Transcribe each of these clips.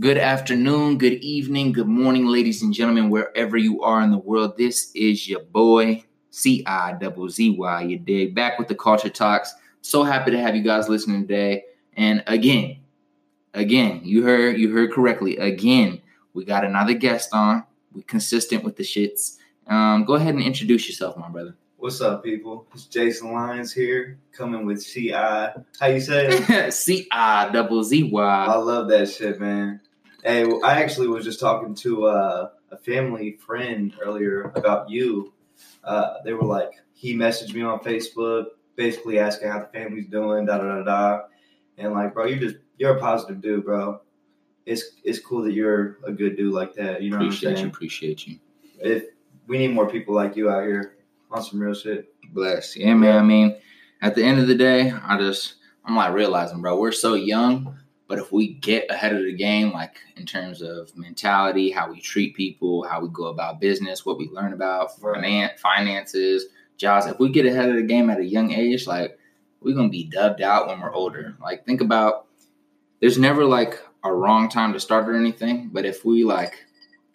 Good afternoon, good evening, good morning, ladies and gentlemen, wherever you are in the world. This is your boy, C I Z Y, you dig, back with the Culture Talks. So happy to have you guys listening today. And again, again, you heard you heard correctly. Again, we got another guest on. We consistent with the shits. Um, go ahead and introduce yourself, my brother. What's up, people? It's Jason Lyons here, coming with CI. How you say it? C I double Z I Y. love that shit, man. Hey, well, I actually was just talking to uh, a family friend earlier about you. Uh, they were like, he messaged me on Facebook, basically asking how the family's doing, da da da da. And like, bro, you're just you're a positive dude, bro. It's it's cool that you're a good dude like that. You know Appreciate you, appreciate you. If we need more people like you out here on some real shit. Bless. Yeah, man. I mean, at the end of the day, I just I'm like realizing, bro, we're so young, but if we get ahead of the game, like in terms of mentality, how we treat people, how we go about business, what we learn about Right. finances, jobs, if we get ahead of the game at a young age, like we're gonna be dubbed out when we're older. Like think about there's never like a wrong time to start or anything, but if we like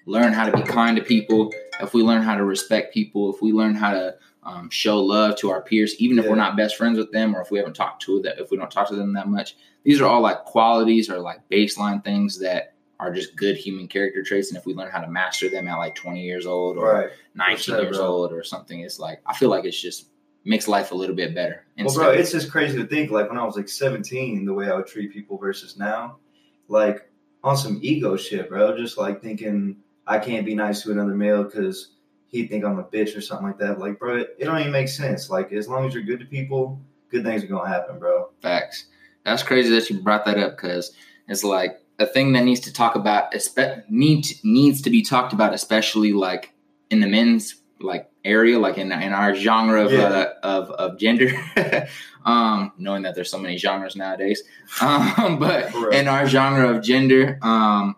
learn how to be kind to people, if we learn how to respect people, if we learn how to um, show love to our peers, even if Yeah. we're not best friends with them or if we haven't talked to them, if we don't talk to them that much. These are all like qualities or like baseline things that are just good human character traits. And if we learn how to master them at like 20 years old or Right. 19 sure, years bro. old or something, it's like, I feel like it's just makes life a little bit better. Well, bro, it's just crazy to think like when I was like 17, the way I would treat people versus now, like on some ego shit, bro. Just like thinking I can't be nice to another male because he'd think I'm a bitch or something like that. Like, bro, it, it don't even make sense. Like, as long as you're good to people, good things are gonna happen, bro. Facts. That's crazy that you brought that up because it's like a thing that needs to talk about. Espe- need needs to be talked about, especially like in the men's like area, like in in our genre of Yeah. uh, of of gender. um, knowing that there's so many genres nowadays, um, but Correct. in our genre of gender, um,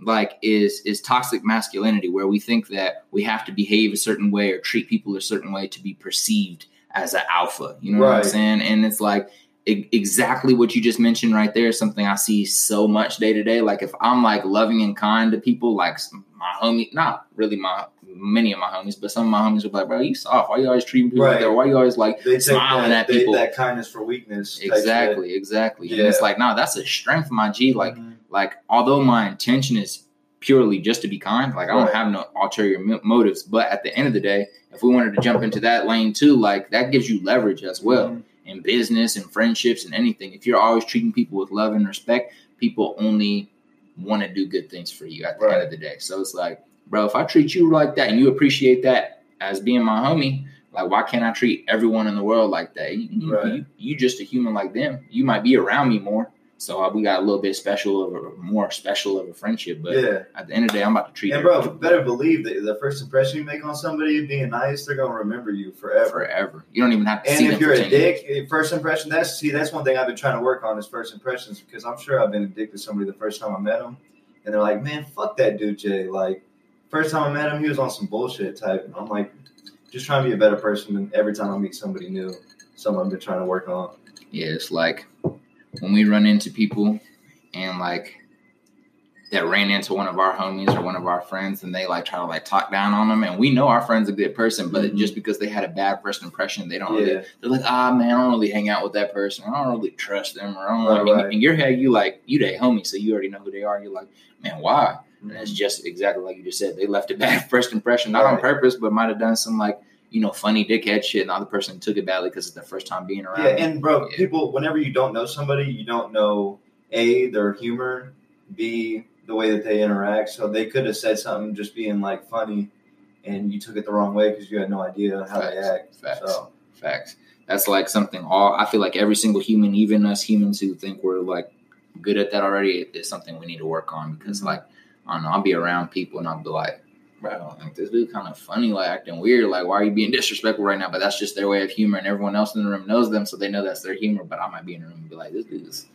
like is is toxic masculinity, where we think that we have to behave a certain way or treat people a certain way to be perceived as an alpha. You know what I'm saying? And it's like exactly what you just mentioned right there is something I see so much day to day. Like if I'm like loving and kind to people, like my homie, not really my many of my homies, but some of my homies are like, bro, you soft. Why you always treating people like Right. that? Why you always like They Smiling that, at they- people. that kindness for weakness. exactly, exactly. And it's like, no, that's a strength, my G. Like Mhm. like although my intention is purely just to be kind like i don't Right. have no ulterior mo- motives but at the end of the day if we wanted to jump into that lane too like that gives you leverage as well Mhm. In business and friendships and anything. If you're always treating people with love and respect people only want to do good things for you at the Right. end of the day. So it's like bro if i treat you like that and you appreciate that as being my homie like why can't i treat everyone in the world like that? You, Right. you, you just a human like them. You might be around me more so uh, we got a little bit special of a more special of a friendship but yeah. at the end of the day, I'm about to treat you. And bro, better believe that the first impression you make on somebody being nice, they're gonna remember you forever. forever. You don't even have to see And if you're a 10 years. dick, eh, first impression, that's see, that's one thing I've been trying to work on is first impressions because I'm sure I've been a dick to somebody the first time I met them, and they're like, "Man, fuck that dude, Jay." Like, first time I met him, he was on some bullshit type. And I'm like, just trying to be a better person every time I meet somebody new. Something I've been trying to work on. Yeah, it's like when we run into people and like that ran into one of our homies or one of our friends and they like try to like talk down on them and we know our friend's a good person, but Mhm. just because they had a bad first impression, they don't really they're like, ah man, I don't really hang out with that person. I don't really trust them or I don't Right, right. in your head you like you they homie, so you already know who they are. You're like, man, why? And it's just exactly like you just said. They left a bad first impression, not on purpose, but might have done some like you know funny dickhead shit. And the other person took it badly because it's their first time being around. yeah, and bro, Yeah. people, whenever you don't know somebody, you don't know a their humor, b the way that they interact. So they could have said something just being like funny, and you took it the wrong way because you had no idea how they act. Facts. So Facts. That's like something all I feel like every single human, even us humans who think we're like good at that already, is something we need to work on because Mhm. like I don't know, I'll be around people and I'll be like, bro, like this dude kind of funny, like acting weird. Like, why are you being disrespectful right now? But that's just their way of humor, and everyone else in the room knows them, so they know that's their humor. But I might be in the room and be like, this dude's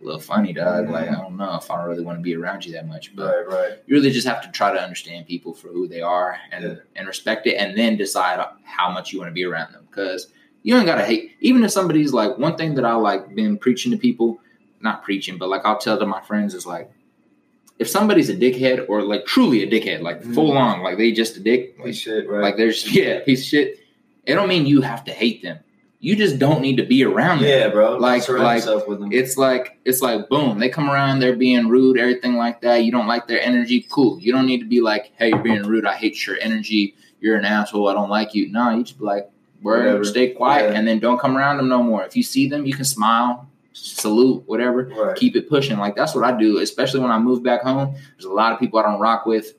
a little funny, dog. Like, I don't know if I really want to be around you that much, but right, right. you really just have to try to understand people for who they are and Yeah. and respect it and then decide how much you want to be around them because you ain't gotta hate. Even if somebody's like one thing that I like been preaching to people, not preaching, but like I'll tell to my friends is like, if somebody's a dickhead or like truly a dickhead, like Mhm. full on, like they just a dick, like, shit, right? like there's yeah, piece of shit. It don't mean you have to hate them. You just don't need to be around them. yeah, bro. Like- like, yourself with them. It's like it's like boom, they come around, they're being rude, everything like that. You don't like their energy, cool. You don't need to be like, hey, you're being rude. I hate your energy. You're an asshole. I don't like you. No, you just be like, word, stay quiet, Yeah. and then don't come around them no more. If you see them, you can smile, salute, whatever. right. Keep it pushing. Like that's what I do, especially when I move back home. There's a lot of people I don't rock with.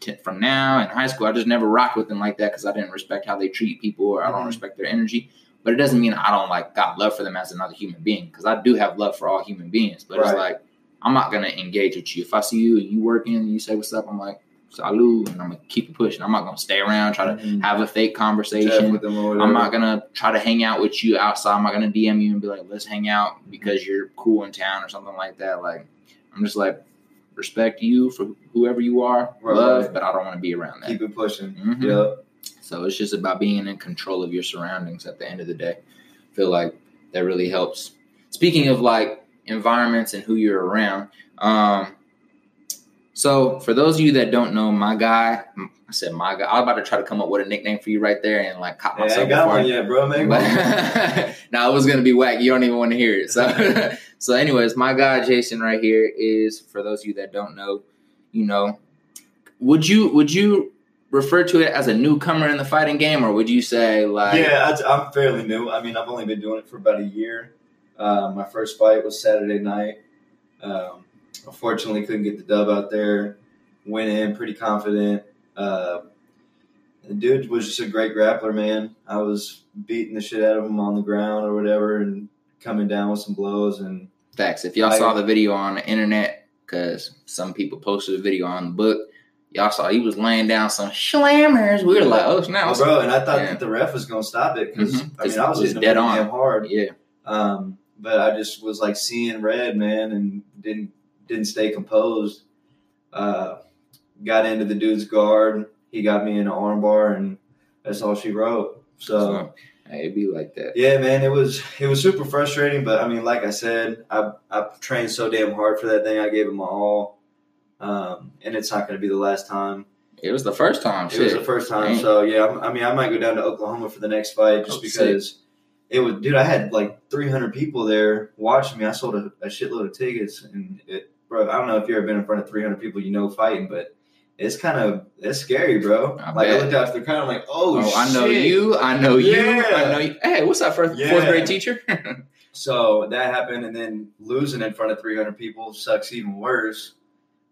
t- From now in high school, I just never rocked with them like that because I didn't respect how they treat people or I don't Mhm. respect their energy. But it doesn't mean I don't like got love for them as another human being because I do have love for all human beings. But it's like I'm not gonna engage with you if I see you and you working and you say what's up. I'm like salute and I'm gonna keep it pushing. I'm not gonna stay around try to Mhm. have a fake conversation. with them or. I'm not gonna try to hang out with you outside. I'm not gonna DM you and be like, let's hang out because you're cool in town or something like that. Like I'm just like respect you for whoever you are, Right, love, right. but I don't want to be around that. keep it pushing. Mhm. Yeah. So it's just about being in control of your surroundings at the end of the day. I feel like that really helps. Speaking of like environments and who you're around, um, so for those of you that don't know, my guy, I said my guy. I was about to try to come up with a nickname for you right there and like cop Hey, I myself got before one yet, bro. Make but now it was gonna be whack. You don't even want to hear it. So, so anyways, my guy Jason right here is for those of you that don't know, you know, would you would you refer to it as a newcomer in the fighting game, or would you say like, yeah, I, I'm fairly new. I mean, I've only been doing it for about a year. Uh, my first fight was Saturday night. Um, unfortunately, couldn't get the dub out there. Went in pretty confident. Uh, the dude was just a great grappler, man. I was beating the shit out of him on the ground or whatever, and coming down with some blows. And facts? If y'all I- saw the video on the internet, because some people posted a video on the book, y'all saw he was laying down some slammers. We were like, oh snap, Oh, bro, and I thought Yeah. that the ref was gonna stop it because Mhm. I mean I was him dead on. damn hard. yeah, Um, but I just was like seeing red, man, and didn't didn't stay composed. Uh, got into the dude's guard. He got me in an armbar, and that's all she wrote. So it'd be like that. yeah, man, it was it was super frustrating. But I mean, like I said, I I trained so damn hard for that thing. I gave it my all, um, and it's not going to be the last time. It was the first time. It was the first time, Dang. so yeah. I'm- I mean, I might go down to Oklahoma for the next fight just Oh, because it was. Dude, I had like 300 people there watching me. I sold a, a shitload of tickets, and it, bro. I don't know if you've ever been in front of 300 people you know fighting, but it's kind of it's scary, bro. I like I looked out to the crowd, I'm like, oh, Oh, I know you. I know you. I know you. Hey, what's up, first, Yeah. fourth grade teacher? So that happened, and then losing in front of 300 people sucks even worse.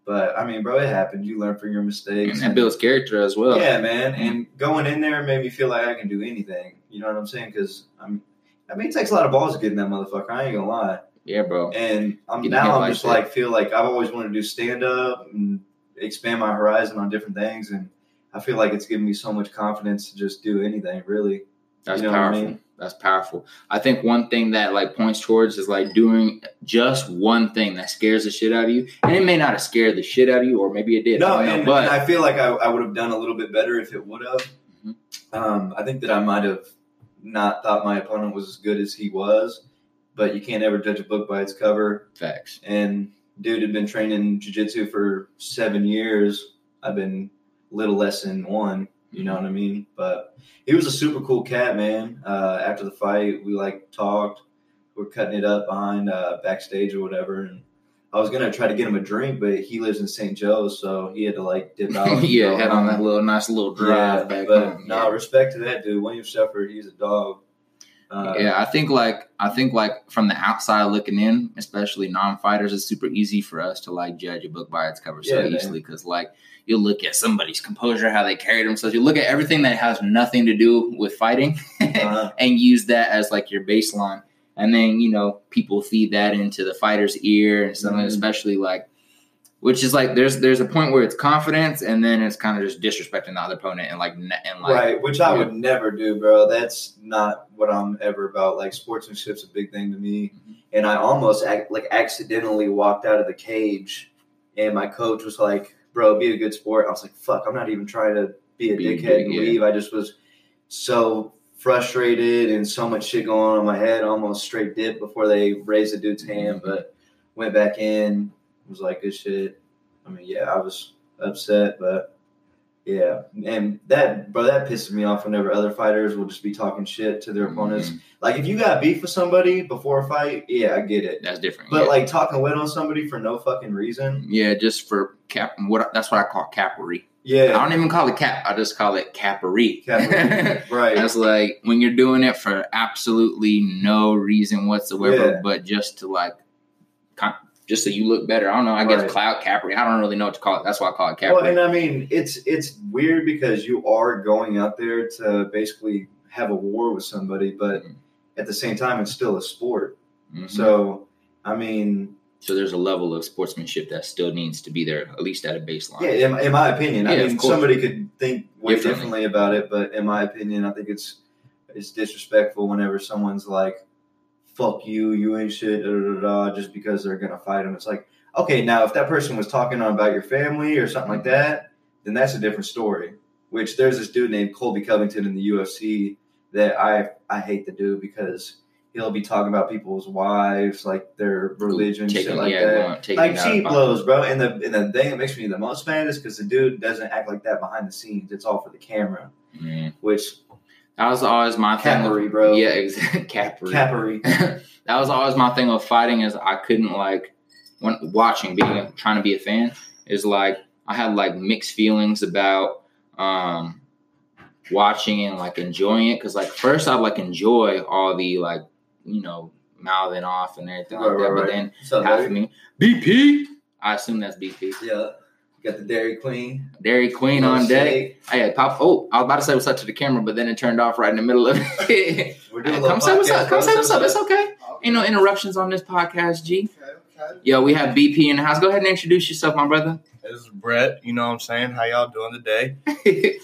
But I mean, bro, it happened. You learn from your mistakes. and builds character as well. Yeah, man. And going in there made me feel like I can do anything. You know what I'm saying? Because I'm. I mean, it takes a lot of balls to get in that motherfucker. I ain't gonna lie. Yeah, bro. And I'm now I'm like just that. like feel like I've always wanted to do stand up and expand my horizon on different things, and I feel like it's given me so much confidence to just do anything. Really. That's You know what I powerful. mean? That's powerful. I think one thing that like points towards is like doing just one thing that scares the shit out of you, and it may not have scared the shit out of you, or maybe it did. No, I don't know, and, but and I feel like I, I would have done a little bit better if it would have. Mhm. Um, I think that I might have not thought my opponent was as good as he was, but you can't ever judge a book by its cover. facts. And dude had been training jujitsu for seven years. I've been a little less than one. You know what I mean? But he was a super cool cat, man. Uh, after the fight, we like talked. We're cutting it up behind uh, backstage or whatever, and I was gonna try to get him a drink, but he lives in St. Joe's, so he had to like dip out. yeah, head on that little nice little Yeah, drive back but home. no, yeah. respect to that dude. William Shepard, he's a dog. Uh, yeah, I think like I think like from the outside looking in, especially non-fighters, it's super easy for us to like judge a book by its cover so Yeah, easily because like you look at somebody's composure, how they carry themselves, you look at everything that has nothing to do with fighting, uh, and use that as like your baseline, and then you know people feed that into the fighter's ear and something, Mhm. especially like. Which is like there's there's a point where it's confidence and then it's kind of just disrespecting the other opponent and like and like right, which I yeah. would never do, bro. That's not what I'm ever about. Like sportsmanship's a big thing to me, Mhm. and I almost like accidentally walked out of the cage, and my coach was like, "Bro, be a good sport." I was like, "Fuck, I'm not even trying to be a Be dickhead dick, and yeah. leave." I just was so frustrated and so much shit going on in my head, almost straight dip before they raised the dude's hand, but went back in, was like, good shit. I mean, yeah, I was upset, but yeah, and that, bro, that pisses me off whenever other fighters will just be talking shit to their opponents. Mhm. Like, if you got beef with somebody before a fight, yeah, I get it. That's different. But yeah. like talking wit on somebody for no fucking reason, yeah, just for cap. What that's what I call capery. Yeah, I don't even call it cap. I just call it capery. Capery, right? That's like when you're doing it for absolutely no reason whatsoever, Yeah. but just to like, just so you look better. I don't know. I guess Right. cloud capri. I don't really know what to call it. That's why I call it capery. Well, and I mean, it's it's weird because you are going out there to basically have a war with somebody, but Mhm. at the same time, it's still a sport. Mhm. So, I mean, So there's a level of sportsmanship that still needs to be there, at least at a baseline. yeah, in, in my opinion, Yeah, of mean, somebody could think way Differently. differently about it, but in my opinion, I think it's it's disrespectful whenever someone's like, "Fuck you, you ain't shit," da, da, da, da, just because they're gonna fight them. It's like, okay, now if that person was talking about your family or something like that, then that's a different story. Which there's this dude named Colby Covington in the UFC that I I hate the dude because he'll be talking about people's wives, like their religion, taking, shit like yeah, that like it out of cheap blows, bro. And the and the thing that makes me the most mad is because the dude doesn't act like that behind the scenes. It's all for the camera, Mm. which That was always my thing. capery, bro. Yeah, exactly. Capery. Capri. that was always my thing with fighting is I couldn't like when watching being trying to be a fan is like I had like mixed feelings about um watching and like enjoying it because like first I'd like enjoy all the like you know mouthing off and everything like that right, but right. then So half of me BP I assume that's BP yeah, you got the Dairy Queen Dairy Queen on deck hey pop oh I was about to say what's up to the camera but then it turned off right in the middle of it We're doing a little come say what's up come say what's up it's okay Okay. Ain't no interruptions on this podcast, G. Okay, okay. Yo, we have BP in the house. Go ahead and introduce yourself, my brother. This is Brett. You know what I'm saying? How y'all doing today?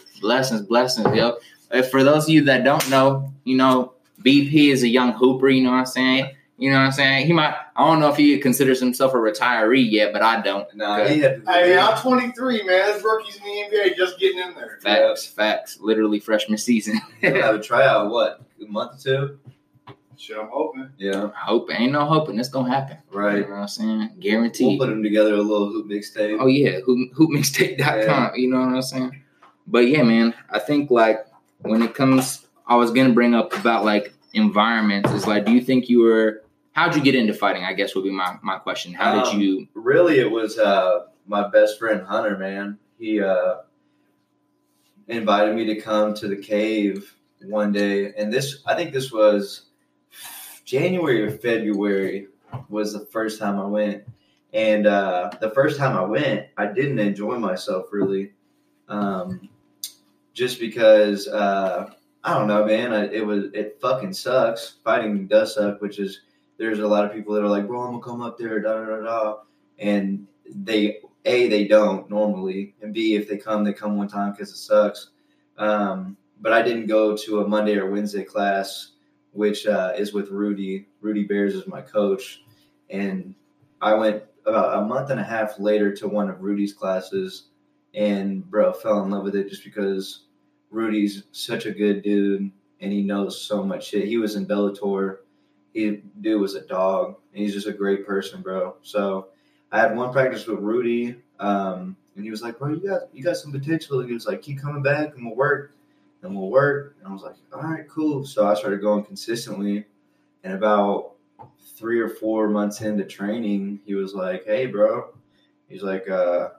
blessings, blessings, yo. Uh, For those of you that don't know, you know, BP is a young hooper, you know what I'm saying? You know what I'm saying? He might, I don't know if he considers himself a retiree yet, but I don't. Nah, he had Hey, I'm 23, man. There's rookies in the NBA just getting in there. Facts, facts. Literally freshman season. He'll have a tryout. What a month or two? Shit, I'm hoping. Yeah, I hope ain't no hoping it's gonna happen. Right. You know what I'm saying? Guaranteed. We'll Guaranteed. put him together a little hoop mixtape. Oh yeah, hoop, hoopmixtape.com. You know what I'm saying? But yeah, man, I think like when it comes, I was gonna bring up about like environments. Is like, do you think you were? How'd you get into fighting? I guess would be my my question. How did Um, you? really it was uh my best friend hunter man he uh invited me to come to the cave one day and this i think this was january or february was the first time i went and uh the first time i went i didn't enjoy myself really um just because uh i don't know man I, it was it fucking sucks fighting does suck which is there's a lot of people that are like bro i'm gonna come up there da da da da. And they a they don't normally and b if they come they come one time because it sucks. Um, but i didn't go to a monday or wednesday class which uh, is with rudy. Rudy bears is my coach. And i went about a month and a half later to one of rudy's classes and bro fell in love with it just because rudy's such a good dude and he knows so much shit. He was in bellator he dude was a dog and he's just a great person bro so I had one practice with Rudy, um, and he was like, "Bro, you got you got some potential." He was like, "Keep coming back, and we'll work, and we'll work." And I was like, "All right, cool." So I started going consistently, and about three or four months into training, he was like, "Hey, bro," he's like, uh,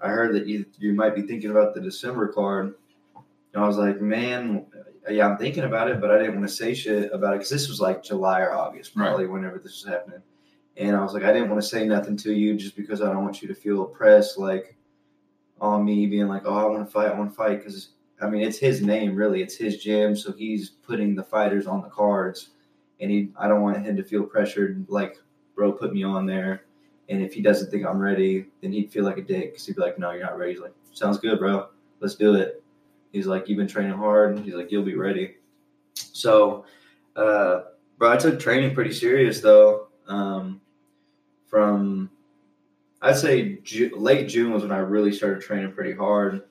"I heard that you you might be thinking about the December card." And I was like, "Man, yeah, I'm thinking about it, but I didn't want to say shit about it because this was like July or August, probably whenever this was happening." And I was like, I didn't want to say nothing to you just because I don't want you to feel oppressed, like on me being like, oh, I want to fight, I want to fight. Because, I mean, it's his name, really. It's his gym. So he's putting the fighters on the cards. And he, I don't want him to feel pressured, like, bro, put me on there. And if he doesn't think I'm ready, then he'd feel like a dick because he'd be like, no, you're not ready. He's like, sounds good, bro. Let's do it. He's like, you've been training hard. He's like, you'll be ready. So, uh, bro, I took training pretty serious, though. Um, from I'd say Ju- late June was when I really started training pretty hard,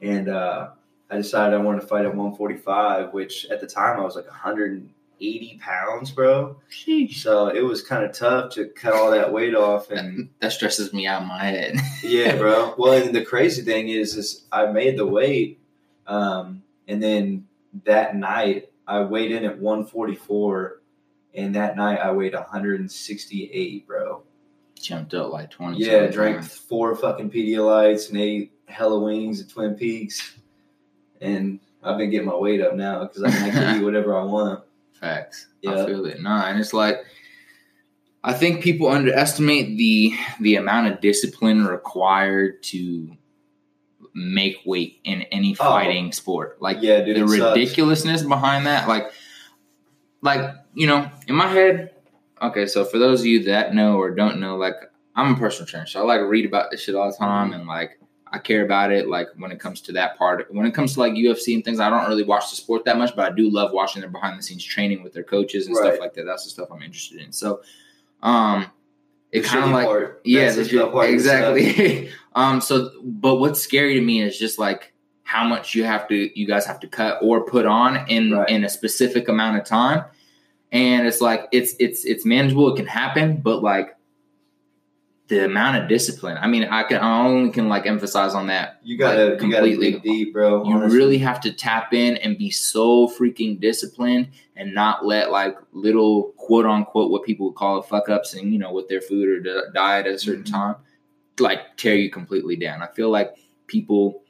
and uh, I decided I wanted to fight at 145, which at the time I was like 180 pounds, bro. Sheesh. So it was kind of tough to cut all that weight off and That stresses me out in my head. yeah, bro. Well, and the crazy thing is, is I made the weight, um, and then that night I weighed in at 144, and that night I weighed 168, bro. Jumped up like 20. Yeah, drank four fucking Pedialytes and ate hella wings at Twin Peaks, and I've been getting my weight up now because I can eat whatever I want. Facts. Yeah. I feel it. Nah, and it's like I think people underestimate the the amount of discipline required to make weight in any Oh. fighting sport. Like Yeah, dude, the it sucks. ridiculousness behind that. Like like, you know, in my head, okay, so for those of you that know or don't know, like I'm a personal trainer, so I like read about this shit all the time and like I care about it. Like when it comes to that part, when it comes to like UFC and things, I don't really watch the sport that much, but I do love watching their behind the scenes training with their coaches and stuff like that. That's the stuff I'm interested in. So, um, it kind of like part. yeah, the exactly. um, so but what's scary to me is just like how much you have to, you guys have to cut or put on in Right. in a specific amount of time, and it's like it's it's it's manageable. It can happen, but like the amount of discipline. I mean, I can I only can like emphasize on that. You gotta, Like, you gotta completely. deep, bro. You honestly. really have to tap in and be so freaking disciplined and not let like little quote unquote what people would call fuck ups and you know with their food or diet at a certain Mhm. time like tear you completely down. I feel like people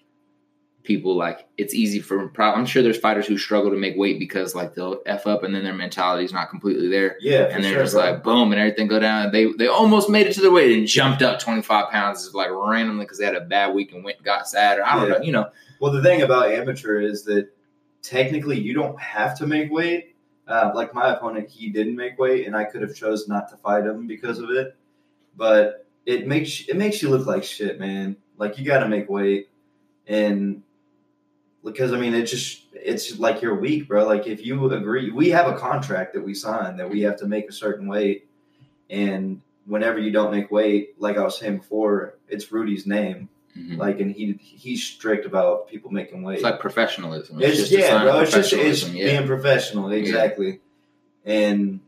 people like it's easy for I'm sure there's fighters who struggle to make weight because like they'll f up and then their mentality is not completely there yeah, and they're sure, just bro. like boom and everything go down. They they almost made it to their weight and jumped up 25 pounds like randomly because they had a bad week and went got sad or I don't Yeah. know you know Well, the thing about amateur is that technically you don't have to make weight. Uh, like my opponent, he didn't make weight, and I could have chose not to fight him because of it. But it makes it makes you look like shit, man. Like you got to make weight, and because I mean, it just it's like you're weak, bro. Like if you agree, we have a contract that we signed that we have to make a certain weight, and whenever you don't make weight, like I was saying before, it's Rudy's name. Mhm. Like, and he he's strict about people making weight. It's like professionalism. It's, just yeah, bro. It's just it's yeah. being professional, exactly. And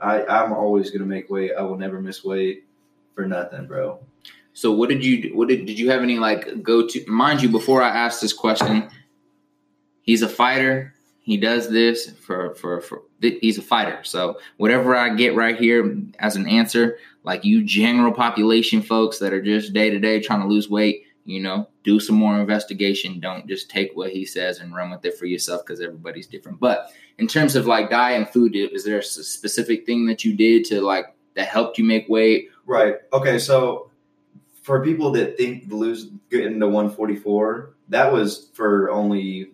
I I'm always gonna make weight. I will never miss weight for nothing, bro. So what did you what did did you have any like go to mind you before I asked this question? He's a fighter. He does this for for for he's a fighter. So whatever I get right here as an answer, like you general population folks that are just day to day trying to lose weight, you know, do some more investigation. Don't just take what he says and run with it for yourself because everybody's different. But in terms of like diet and food, is there a specific thing that you did to like that helped you make weight? Right. Okay. So for people that think lose getting to 144, that was for only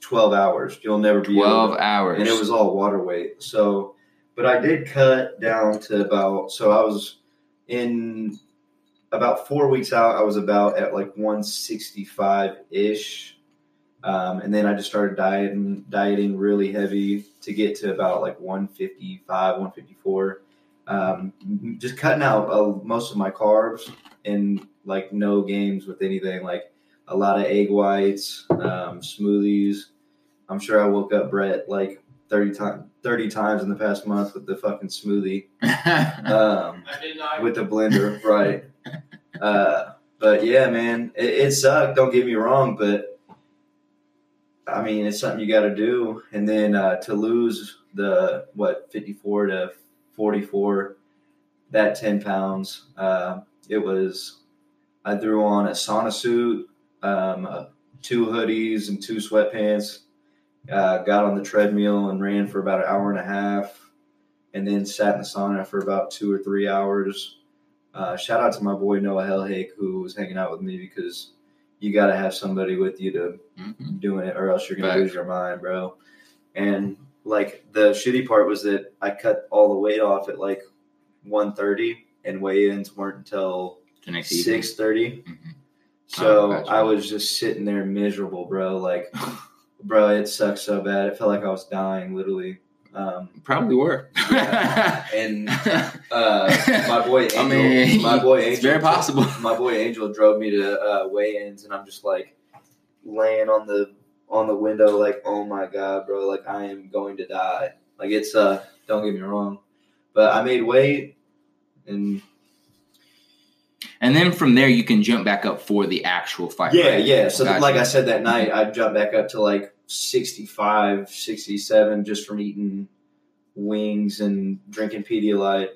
12 hours. You'll never be able Twelve to- hours. and it was all water weight. So, but I did cut down to about. So I was in about four weeks out. I was about at like 165 ish, um, and then I just started dieting, dieting really heavy to get to about like 155, 154. Um, just cutting out uh, most of my carbs and like no games with anything like a lot of egg whites, um, smoothies. I'm sure I woke up Brett like 30 times 30 times in the past month with the fucking smoothie. Um, I did not. with the blender, right? Uh, but yeah, man, it, it sucked. Don't get me wrong, but I mean, it's something you got to do. And then uh, to lose the what fifty four to forty four, that ten pounds, uh, it was. I threw on a sauna suit, um, uh, two hoodies, and two sweatpants. Uh, got on the treadmill and ran for about an hour and a half and then sat in the sauna for about two or three hours. Uh, shout out to my boy Noah Hellhake who was hanging out with me because you got to have somebody with you to Mhm. doing it, or else you're gonna Facts. lose your mind, bro. And like the shitty part was that I cut all the weight off at like 1:30, and weigh-ins weren't until The next evening. 6:30. Mhm. So Oh. I was just sitting there miserable, bro. Like, bro, it sucked so bad. It felt like I was dying, literally. Um, Probably were. and uh, my boy Angel, I mean, my boy Angel, it's very possible. My boy Angel drove me to uh, weigh-ins, and I'm just like, laying on the on the window like, oh my god, bro, like I am going to die. Like it's uh, don't get me wrong, but I made weight, and And then from there, you can jump back up for the actual fight. yeah, right? yeah. So Gotcha. like I said that night, I jumped back up to like 65, 67 just from eating wings and drinking Pedialyte.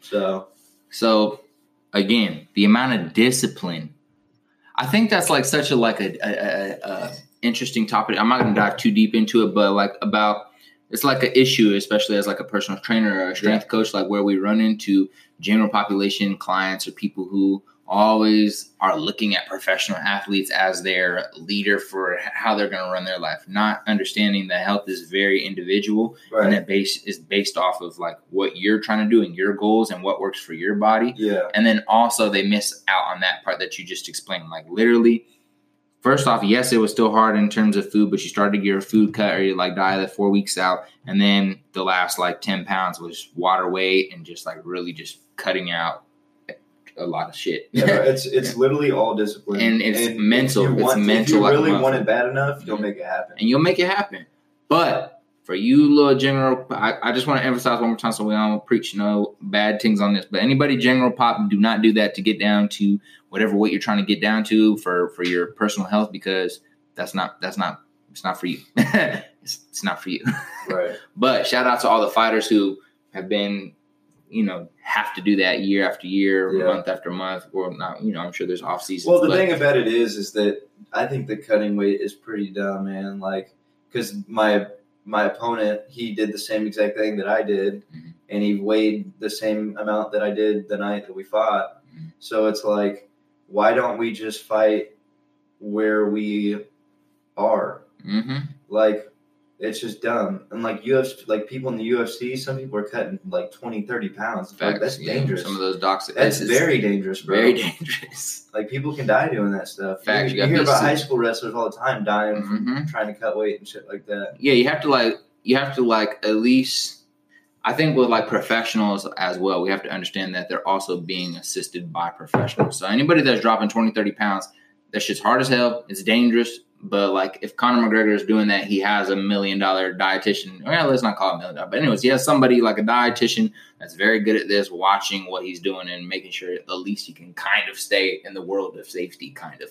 So So again, the amount of discipline. I think that's like such a like a, a, a, a interesting topic. I'm not going to dive too deep into it, but like about it's like an issue, especially as like a personal trainer or a strength coach, like where we run into general population clients or people who always are looking at professional athletes as their leader for how they're going to run their life, not understanding that health is very individual and right, it base is based off of like what you're trying to do and your goals and what works for your body. yeah, And then also they miss out on that part that you just explained. Like literally, first off, yes, it was still hard in terms of food, but you started to get your food cut or you like diet four weeks out. And then the last like 10 pounds was water weight and just like really just cutting out a lot of shit. yeah. It's it's literally all discipline, And it's if mental. you It's want, mental If you like really want it bad enough, you'll make it happen. and you'll make it happen. But for you, little general, I, I just want to emphasize one more time so we don't preach no bad things on this. But anybody general pop, do not do that to get down to whatever weight you're trying to get down to for for your personal health because that's not that's not it's not for you. it's, it's not for you. Right. But shout out to all the fighters who have been, you know, have to do that year after year, Yeah. month after month, or not. You know, I'm sure there's off season. Well, the but thing about it is, is that I think the cutting weight is pretty dumb, man. Like, because my my opponent, he did the same exact thing that I did, Mhm. and he weighed the same amount that I did the night that we fought. Mhm. So it's like, why don't we just fight where we are? Mhm. Like, it's just dumb. And like UFC, like people in the UFC, some people are cutting like 20, 30 pounds. Like, that's yeah. dangerous. Some of those docs. that's very dangerous, bro. very dangerous. Like people can die doing that stuff. Facts, You, you you hear about high school wrestlers all the time dying from Mhm. trying to cut weight and shit like that. yeah, you have to like you have to like at least I think with like professionals as well, we have to understand that they're also being assisted by professionals. So anybody that's dropping 20, 30 pounds, that shit's hard as hell. It's dangerous. But like if Conor McGregor is doing that, he has a million dollar dietitian. Well, let's not call it a million dollar. But anyways, he has somebody like a dietitian that's very good at this, watching what he's doing and making sure at least he can kind of stay in the world of safety, kind of,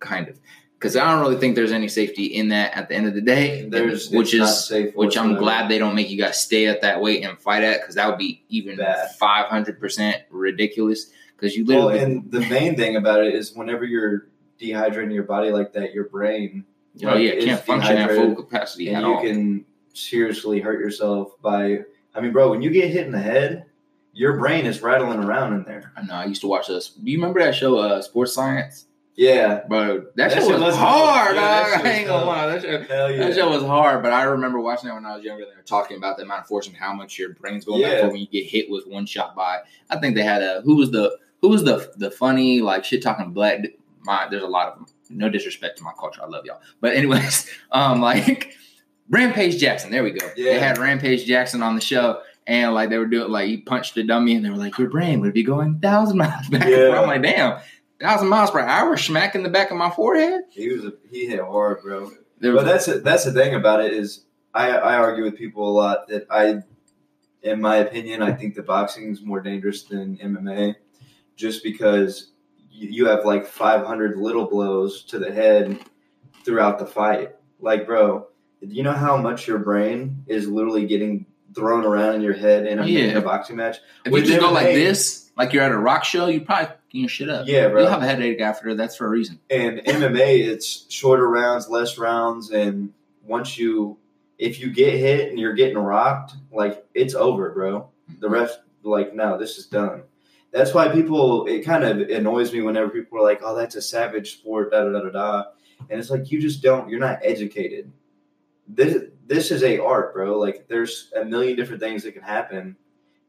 kind of. Because I don't really think there's any safety in that at the end of the day. There's which is safe which I'm glad they don't make you guys stay at that weight and fight at because that would be even five hundred percent ridiculous. Because you Well, literally, and the main thing about it is whenever you're dehydrating your body like that, your brain oh yeah, is can't function at full capacity and you all. can seriously hurt yourself by. I mean, bro, when you get hit in the head, your brain is rattling around in there. I know. I used to watch this. Do you remember that show, uh, Sports Science? Yeah, Bro, that, That show shit was, hard. Yeah, that shit was I ain't gonna lie. That show, hell yeah. that show was hard, but I remember watching it when I was younger. They were talking about the amount of force and how much your brain's going back Yeah. for when you get hit with one shot by. I think they had a who was the who was the the funny like shit talking black. My there's a lot of them. No disrespect to my culture, I love y'all. But anyways, um, like Rampage Jackson. There we go. They had Rampage Jackson on the show. And like they were doing, like he punched a dummy, and they were like, "Your brain would be going thousand miles back." Yeah. I'm like, "Damn, thousand miles per hour, smacking the back of my forehead." he was a, he hit hard, bro. There But that's it. That's the thing about it is I, I argue with people a lot that I, in my opinion, I think the boxing is more dangerous than MMA, just because you, you have like 500 little blows to the head throughout the fight. Like, bro, do you know how much your brain is literally getting thrown around in your head in a, in a boxing match? if you with just go like MMA this, like you're at a rock show, you probably you know shit up. Yeah, bro. You'll have a headache after. That's for a reason. And MMA, it's shorter rounds, less rounds, and once you, if you get hit and you're getting rocked, like it's over, bro. The mm-hmm. ref, like, no, this is done. That's why people. It kind of annoys me whenever people are like, "Oh, that's a savage sport," da da da da da, and it's like you just don't. You're not educated. This this is a art, bro. Like, there's a million different things that can happen,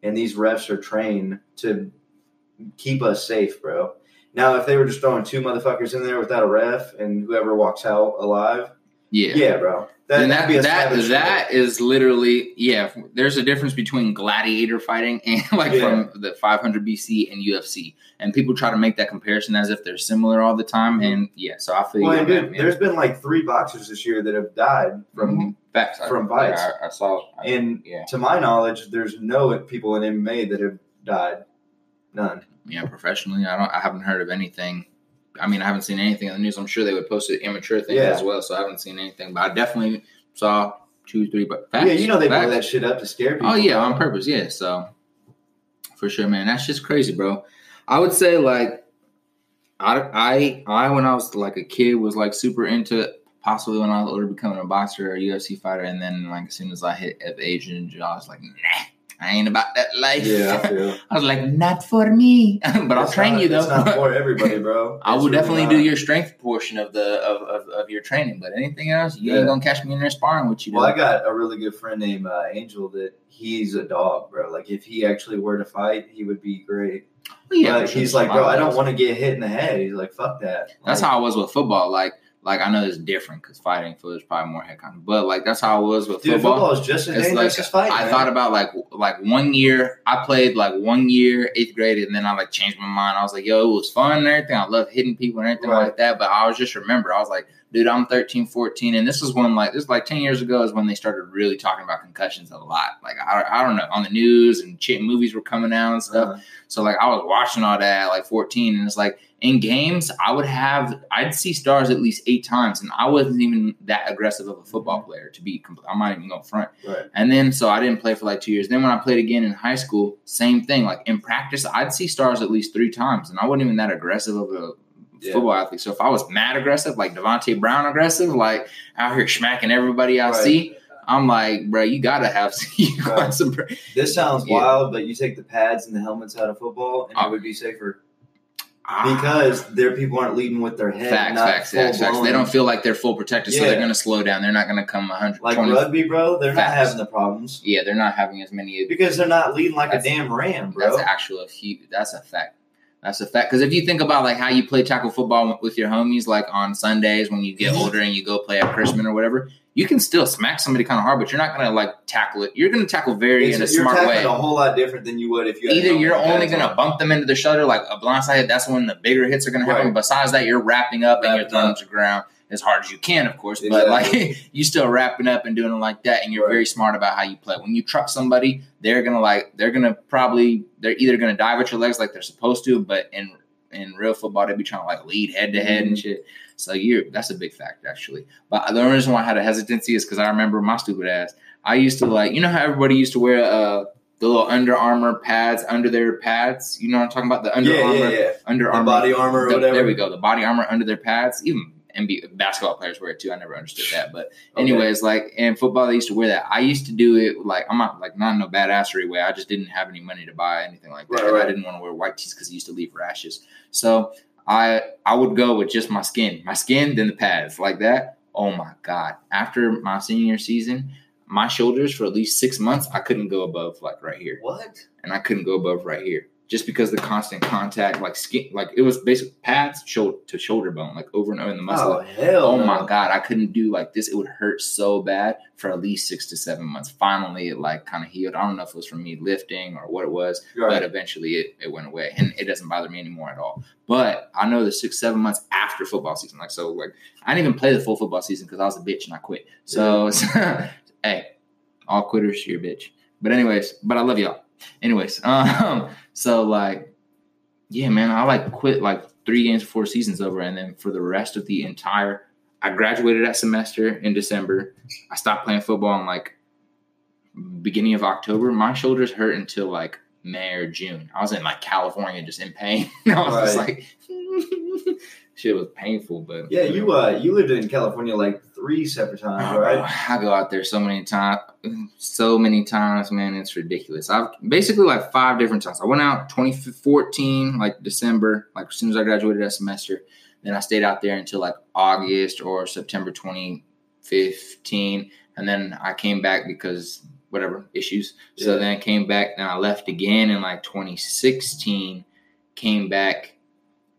and these refs are trained to keep us safe, bro. Now, if they were just throwing two motherfuckers in there without a ref and whoever walks out alive, Yeah. Yeah, bro. That, that'd that that that is literally yeah. There's a difference between gladiator fighting and like Yeah. from the 500 BC and UFC, and people try to make that comparison as if they're similar all the time. And yeah, so I feel Well, and dude, man. there's been like three boxers this year that have died from. Mhm. facts I- from yeah, fights. I, I saw. I, And yeah, to my knowledge, there's no people in MMA that have died. None. yeah. Professionally, I don't. I haven't heard of anything. I mean, I haven't seen anything in the news. I'm sure they would post it amateur things Yeah. as well. So I haven't seen anything, but I definitely saw two, three. But facts, yeah, you know they blow that shit up to scare oh, people. Oh yeah, on purpose. Yeah, so for sure, man. That's just crazy, bro. I would say like I I I when I was like a kid was like super into possibly when I was older becoming a boxer or a UFC fighter, and then like as soon as I hit of age and I was like, nah, I ain't about that life. Yeah, I feel. I was like, not for me. but I'll train not- you though. It's not for everybody, bro. I It's will really definitely not. do your strength portion of the of, of, of your training, but anything else, you Yeah. ain't gonna catch me in there sparring with you. Well, I got a really good friend named uh, Angel that he's a dog, bro. Like if he actually were to fight, he would be great. Well, yeah, But he's like, bro, I don't want to get hit in the head. He's like, fuck that. That's how I was with football. Like, like I know it's different because fighting football is probably more head contact, but like that's how I was with Dude, football. football is just as It's dangerous like as fighting. I man. thought about like like one year I played like one year eighth grade and then I like changed my mind. I was like, yo, it was fun and everything. I love hitting people and everything Right. like that. But I was just remember I was like, dude, I'm 13, 14, and this is when like this is like 10 years ago is when they started really talking about concussions a lot. Like I, I don't know on the news and shit, movies were coming out and stuff. Uh, So like I was watching all that at like 14 and it's like in games I would have I'd see stars at least eight times and I wasn't even that aggressive of a football player to be compl- I'm not even going front. right. And then so I didn't play for like two years. Then when I played again in high school, same thing. Like in practice, I'd see stars at least three times and I wasn't even that aggressive of a Yeah. football athlete. So if I was mad aggressive, like Devontae Brown aggressive, like out here smacking everybody I Right. see, I'm like, bro, you gotta have you got Right. some This sounds Yeah. wild, but you take the pads and the helmets out of football, and Oh. it would be safer Ah. because their people aren't leading with their head. Facts, facts, facts, facts. They don't feel like they're full protected, so they're going to slow down. They're not going to come 120. like rugby, bro. They're not having the problems yeah, they're not having as many. because they're not leading like That's- a damn ram, bro. That's actual. huge. That's a fact. That's a fact. Because if you think about like how you play tackle football with your homies, like on Sundays when you get Mhm. older and you go play at Chrisman or whatever, you can still smack somebody kind of hard, but you're not going to like tackle it. You're going to tackle very It's- in a you're smart way. a whole lot different than you would if you. Had Either you're only going to on. bump them into the shoulder like a blindside hit. That's when the bigger hits are going to happen. Right. Besides that, you're wrapping up and you're throwing up. them to ground as hard as you can, of course. But like you're still wrapping up and doing it like that, and you're Right. very smart about how you play. When you truck somebody, they're gonna like they're gonna probably they're either gonna dive at your legs like they're supposed to, but in in real football they be trying to like lead head to head and shit. So you're that's a big factor actually. But the only reason why I had a hesitancy is because I remember my stupid ass. I used to like you know how everybody used to wear uh the little Under Armour pads under their pads. You know what I'm talking about? The Under yeah, Armour yeah, yeah. Under The Armour body armor or the- whatever. There we go. The body armor under their pads. Even NBA basketball players wear it too. I never understood that. But Okay. anyways, like in football, they used to wear that. I used to do it like I'm not like not in no badassery way. I just didn't have any money to buy anything like that. Right, And I didn't want to wear white tees because it used to leave rashes. So I I would go with just my skin, my skin, then the pads like that. Oh my god! After my senior season, my shoulders for at least six months, I couldn't go above like right here What? and I couldn't go above right here just because the constant contact, like skin, like it was basically pads shoulder to shoulder bone, like over and over in the muscle. Oh hell! Oh no. my god, I couldn't do like this. It would hurt so bad for at least six to seven months. Finally, it like kind of healed. I don't know if it was from me lifting or what it was, Right. but eventually it, it went away and it doesn't bother me anymore at all. But I know the six, seven months after football season, like so, like I didn't even play the full football season because I was a bitch and I quit. So, hey, all quitters, you're a bitch. But anyways, but I love y'all. Anyways, um, so like, yeah, man, I like quit like three games before season's over, and then for the rest of the entire, I graduated that semester in December. I stopped playing football in like beginning of October. My shoulders hurt until like May or June. I was in like California, just in pain. I was just like, shit was painful, but Yeah, you uh, you lived in California like three separate times, Oh, right? I go out there so many times, so many times, man. It's ridiculous. I've basically like five different times. I went out 2014, like December, like as soon as I graduated that semester. Then I stayed out there until like August or September 2015, and then I came back because whatever issues. So Yeah. then I came back, then I left again in like 2016. Came back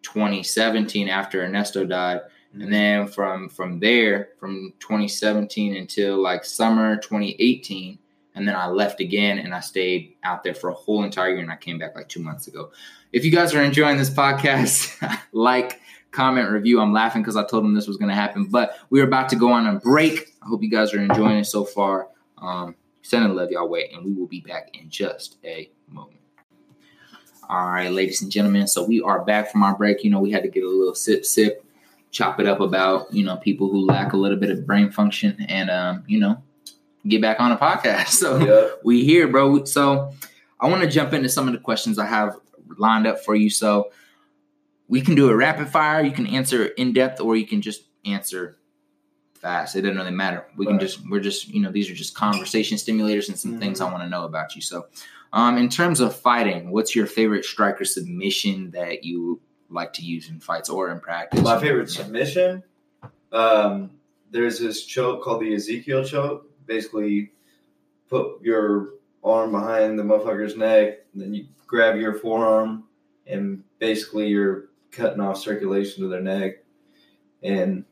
2017 after Ernesto died And then from from there, from 2017 until like summer 2018, and then I left again and I stayed out there for a whole entire year and I came back like two months ago. If you guys are enjoying this podcast, like, comment, review. I'm laughing because I told them this was going to happen, but we're about to go on a break. I hope you guys are enjoying it so far. Um, sending love y'all way, and we will be back in just a moment. All right, ladies and gentlemen. So we are back from our break. You know, we had to get a little sip, sip, chop it up about you know people who lack a little bit of brain function, and um, you know, get back on a podcast. So Yeah. we here, bro. So I want to jump into some of the questions I have lined up for you. So we can do a rapid fire. You can answer in depth, or you can just answer fast. It doesn't really matter. We can just we're just you know these are just conversation stimulators and some things Mhm. I want to know about you. So, um, in terms of fighting, what's your favorite striker submission that you like to use in fights or in practice? My favorite submission. Um, there's this choke called the Ezekiel choke. Basically, put your arm behind the motherfucker's neck, then you grab your forearm, and basically you're cutting off circulation to their neck. And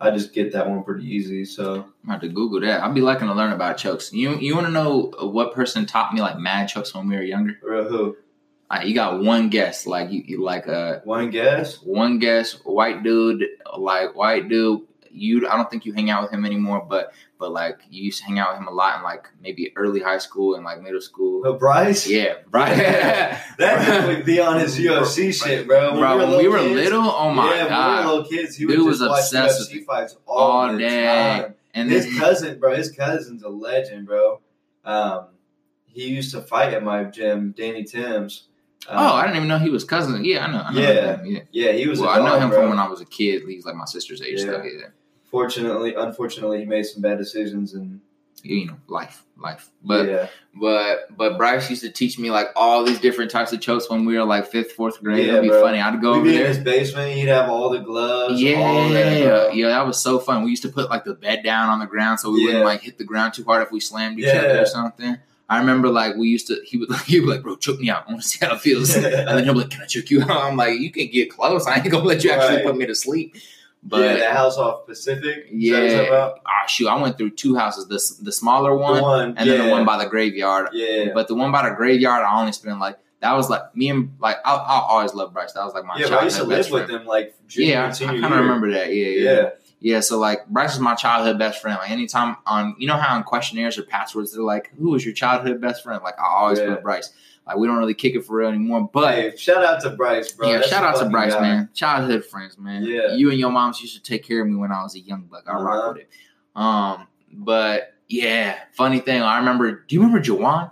I just get that one pretty easy. So I'm about to Google that. I'd be liking to learn about chokes. You you want to know what person taught me like mad chokes when we were younger? real who? Uh, you got one guess, like you, you like a One guess. one guess, white dude, like white dude. You, I don't think you hang out with him anymore, but but like you used to hang out with him a lot in like maybe early high school and like middle school. Oh, Bryce. Yeah, right. That dude would be on his UFC shit, bro. Bro, when we were kids- little, oh my yeah, god! when we were little kids, he Dude was obsessed UFC fights all, all day. time. and his then cousin, bro, his cousin's a legend, bro. Um, he used to fight at my gym, Danny Timms. Um, oh, I didn't even know he was cousin. Yeah, I know. I know Yeah. him, yeah. yeah, he was. Well, a I know him bro. from when I was a kid. He's like my sister's age. So Yeah. Fortunately, unfortunately, he made some bad decisions, and you know, life, life. But yeah, But but Bryce used to teach me like all these different types of chokes when we were like fifth, fourth grade. Yeah, It'd be bro. funny. I'd go we'd over be in there. his basement. He'd have all the gloves. Yeah, that, yeah, that was so fun. We used to put like the bed down on the ground so we Yeah. wouldn't like hit the ground too hard if we slammed each Yeah. other or something. I remember like we used to. He would like he would like, bro, choke me out. I want to see how it feels. and then he'll be like, can I choke you out? I'm like, you can get close. I ain't gonna let you actually Right. put me to sleep. Yeah, But the house off Pacific. Yeah, ah, shoot, I went through two houses. The the smaller one, the one, and yeah, then the one by the graveyard. yeah, But the one by the graveyard, I only spent like that was like me and like I I always loved Bryce. That was like my yeah. I used to live with them like junior Yeah, I, and kind of remember that. Yeah, yeah, Yeah, yeah. So like Bryce is my childhood best friend. Like anytime on you know how on questionnaires or passwords they're like, "Who was your childhood best friend?" Like I always Yeah. put Bryce. Like we don't really kick it for real anymore, but. hey, shout out to Bryce, bro. yeah, That's shout out to Bryce, guy. man. Childhood friends, man. Yeah. You and your moms used to take care of me when I was a young buck. I rock Uh-huh. with it. Um, but yeah, funny thing, I remember. Do you remember Jawan?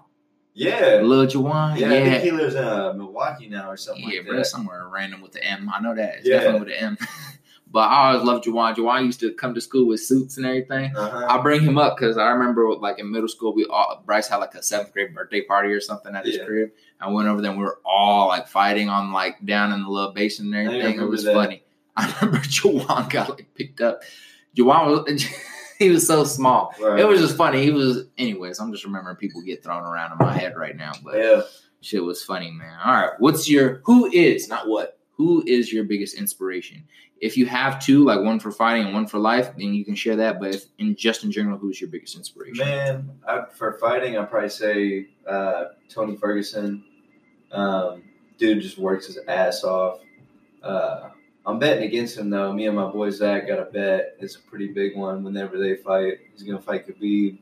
Yeah, Lil Jawan? yeah. I think he lives in uh, Milwaukee now or something Yeah, like bro, somewhere random with the M. I know that. It's Yeah. definitely with the M. but I always loved Jawan. Jawan used to come to school with suits and everything. Uh-huh. I bring him up because I remember, like in middle school, we all Bryce had like a seventh grade birthday party or something at his Yeah. crib. I went over there and we were all like fighting on like down in the little basin and everything. It was that. funny. I remember Jawan got like picked up. Jawan was he was so small. Right. It was just funny. He was, anyways. I'm just remembering people get thrown around in my head right now, but yeah. shit was funny, man. All right, what's your who is not what? Who is your biggest inspiration? If you have two, like one for fighting and one for life, then you can share that. But if in just in general, who's your biggest inspiration? Man, I, for fighting, I'd probably say uh, Tony Ferguson. Um, dude just works his ass off. Uh, I'm betting against him though. Me and my boy Zach got a bet. It's a pretty big one. Whenever they fight, he's gonna fight Khabib,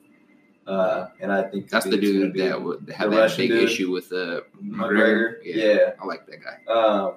uh, and I think That's the dude that would have that Russian big dude. issue with uh, McGregor. McGregor. Yeah. I like that guy. Um,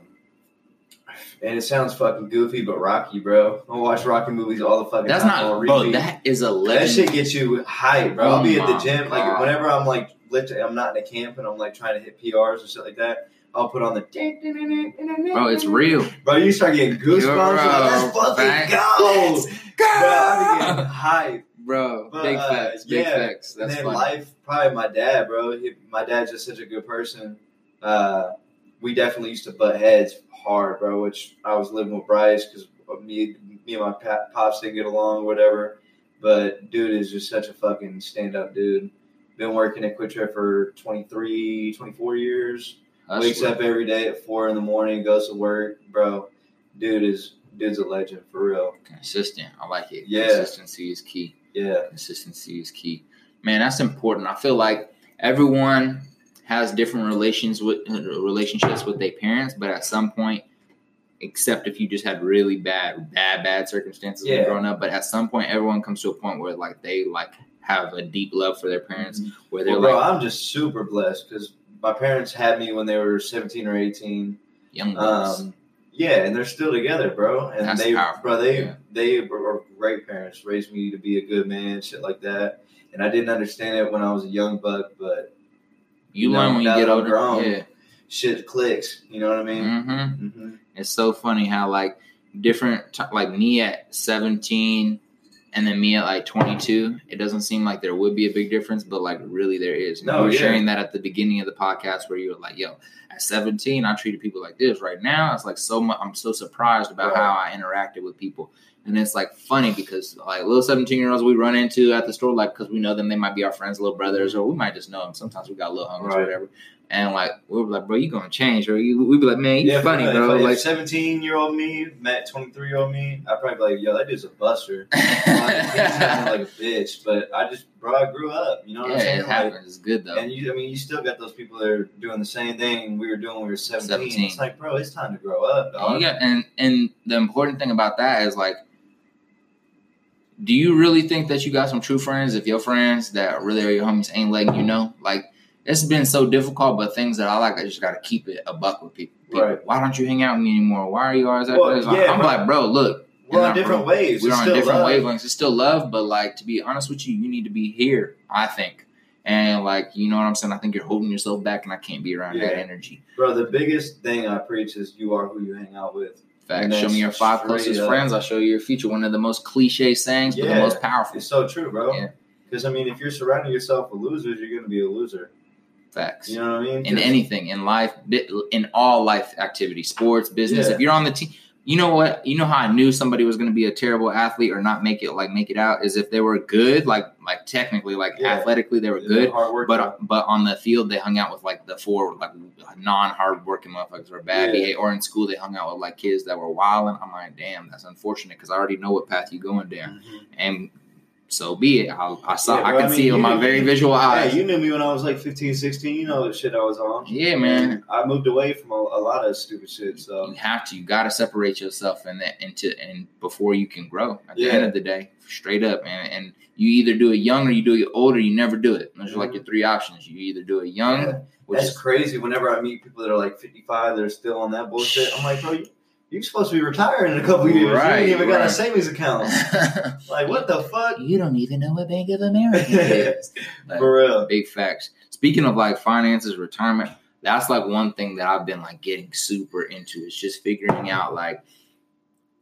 and it sounds fucking goofy, but Rocky, bro. I watch Rocky movies all the fucking time. That's time not, on bro. That is a legend. That legend. shit gets you hype, bro. Oh I'll be at the my gym, like God. whenever I'm like lifting, I'm not in a camp and I'm like trying to hit PRs or shit like that. I'll put on the Bro, it's real. Bro, you start getting goosebumps. Yo, You're like, Let's fucking facts. go, Let's bro. I be getting hype. Bro, But, big uh, facts. Big yeah. facts. And That's then funny. life, probably my dad, bro. He, my dad's just such a good person. Uh, we definitely used to butt heads hard, bro. Which I was living with Bryce because me, me and my pops didn't get along, whatever. But dude is just such a fucking stand up dude. Been working at QuikTrip for 23, 24 years. Wakes up every day at four in the morning, goes to work, bro. Dude is dude's a legend for real. Consistent. I like it. Yeah. Consistency is key. Yeah, Consistency is key. Man, that's important. I feel like everyone has different relations with relationships with their parents, but at some point, except if you just had really bad, bad, bad circumstances when Yeah. growing up, but at some point, everyone comes to a point where like they like have a deep love for their parents, where they're well, bro, like I'm just super blessed because my parents had me when they were 17 or 18. young boys. Um, yeah, and they're still together, bro. And That's they, powerful, bro, they yeah. they were great parents, raised me to be a good man, shit like that. And I didn't understand it when I was a young buck, but you you know, learn when you get older. grown, Yeah. shit clicks. You know what I mean? hmm hmm It's so funny how like different t- like me at 17 and then me at like 22 it doesn't seem like there would be a big difference but like really there is No, you were yeah. sharing that at the beginning of the podcast where you were like yo at 17 i treated people like this right now it's like so much i'm so surprised about Right. how i interacted with people and it's like funny because like little 17 year olds we run into at the store like because we know them they might be our friends little brothers or we might just know them sometimes we got a little homies or whatever and like we were like bro you gonna change or you, we'd be like man you're funny if, bro like 17 year old me met 23 year old me, I'd probably be like, yo, that dude's a buster. Like, like a bitch, but I just, bro, I grew up. You know what yeah, I'm saying? it Like, happens. It's good though. and you, I mean, you still got those people that are doing the same thing we were doing when we were 17. 17. It's like, bro, it's time to grow up, dog. you got, and and the important thing about that is like, do you really think that you got some true friends if your friends that really are your homies ain't letting you know? Like, it's been so difficult, but things that I like, I just got to keep it a buck with people. People, Right. Why don't you hang out with me anymore? Why are you always after Well, this? yeah, I'm bro. like, bro, look, We're in on different waves. we're It's on different love. wavelengths. It's still love, but like to be honest with you, you need to be here. I think, and like you know what I'm saying. I think you're holding yourself back, and I can't be around that energy. Bro, the biggest thing I preach is you are who you hang out with. Facts. Show me your five closest up. friends. I'll show you your future. One of the most cliche sayings, but the most powerful. It's so true, bro. Yeah. Because, I mean, if you're surrounding yourself with losers, you're going to be a loser. Facts. You know what I mean? In anything in life, in all life activities, sports, business. Yeah. If you're on the team, you know what? You know how I knew somebody was going to be a terrible athlete or not make it like make it out is if they were good, like like technically, like Yeah. athletically, they were good. But but on the field, they hung out with like the four like non hard working motherfuckers or bad Yeah. Or in school, they hung out with like kids that were wilding. I'm like, damn, that's unfortunate because I already know what path you're going down, Mhm. and so be it. I, I saw, Yeah, I bro, can I mean, see it with my very you- visual eyes. Hey, you knew me when I was like 15, 16. You know the shit I was on. yeah, man. I moved away from a, a lot of stupid shit. So You have to. You got to separate yourself and that into and before you can grow. At the end of the day, straight up, man. And you either do it young or you do it older. You never do it. Those are like your mm-hmm. three options. You either do it young, Yeah. which that's is crazy. Whenever I meet people that are like 55, they're still on that bullshit. I'm like, bro, you, you're supposed to be retiring in a couple years. Right, you ain't even got a savings account. Like, what the fuck? you don't even know what Bank of America is. Like, For real. big facts. Speaking of like finances, retirement, that's like one thing that I've been like getting super into. Is just figuring out like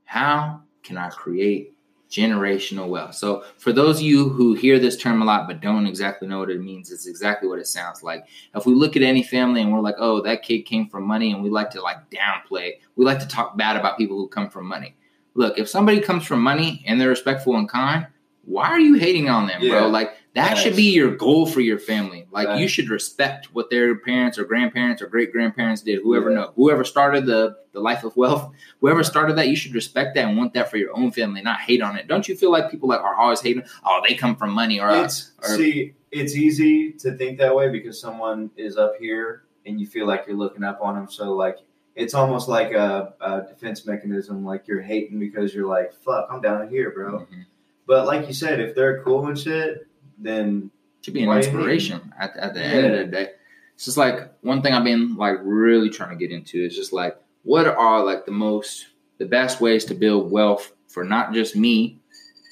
how can I create generational wealth. So for those of you who hear this term a lot but don't exactly know what it means, it's exactly what it sounds like. If we look at any family and we're like, oh, that kid came from money, and we like to like downplay, we like to talk bad about people who come from money. Look, if somebody comes from money and they're respectful and kind, why are you hating on them, Yeah. bro? Like that should be your goal for your family. Like you should respect what their parents or grandparents or great grandparents did. Whoever Yeah. know, whoever started the the life of wealth, whoever started that, you should respect that and want that for your own family, not hate on it. Don't you feel like people like are always hating? Oh, they come from money, or It's or- see, it's easy to think that way because someone is up here and you feel like you're looking up on them. So like, it's almost like a, a defense mechanism. Like you're hating because you're like, "Fuck, I'm down here, bro." Mhm. But like you said, if they're cool and shit, then should be an inspiration at, at the end of the day. It's just like one thing I've been like really trying to get into is just like what are like the most the best ways to build wealth for not just me,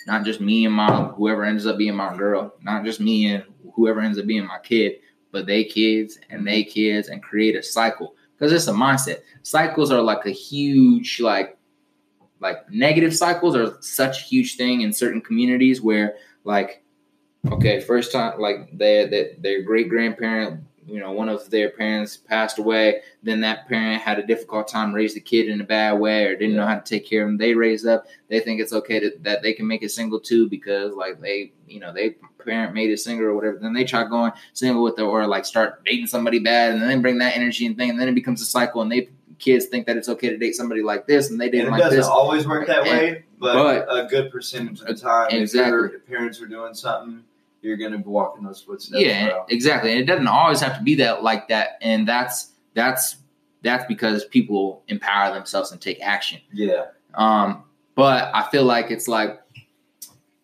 not just me and my whoever ends up being my girl, not just me and whoever ends up being my kid, but they kids and they kids and create a cycle because it's a mindset. Cycles are like a huge like like negative cycles are such a huge thing in certain communities where like okay first time like their their, their great grandparent you know one of their parents passed away. Then that parent had a difficult time raised the kid in a bad way or didn't know how to take care of him. They raised up. They think it's okay to, that they can make it single too because like they you know they parent made it single or whatever. Then they try going single with or like start dating somebody bad and then bring that energy and thing and then it becomes a cycle and they kids think that it's okay to date somebody like this, and they And didn't it like doesn't this. always work that And- way, but, but- a good percentage of the time, Exactly. if your parents are doing something, you're gonna be walking those footsteps. yeah, exactly. And it doesn't always have to be that like that, and that's that's that's because people empower themselves and take action. yeah, Um, but I feel like it's like,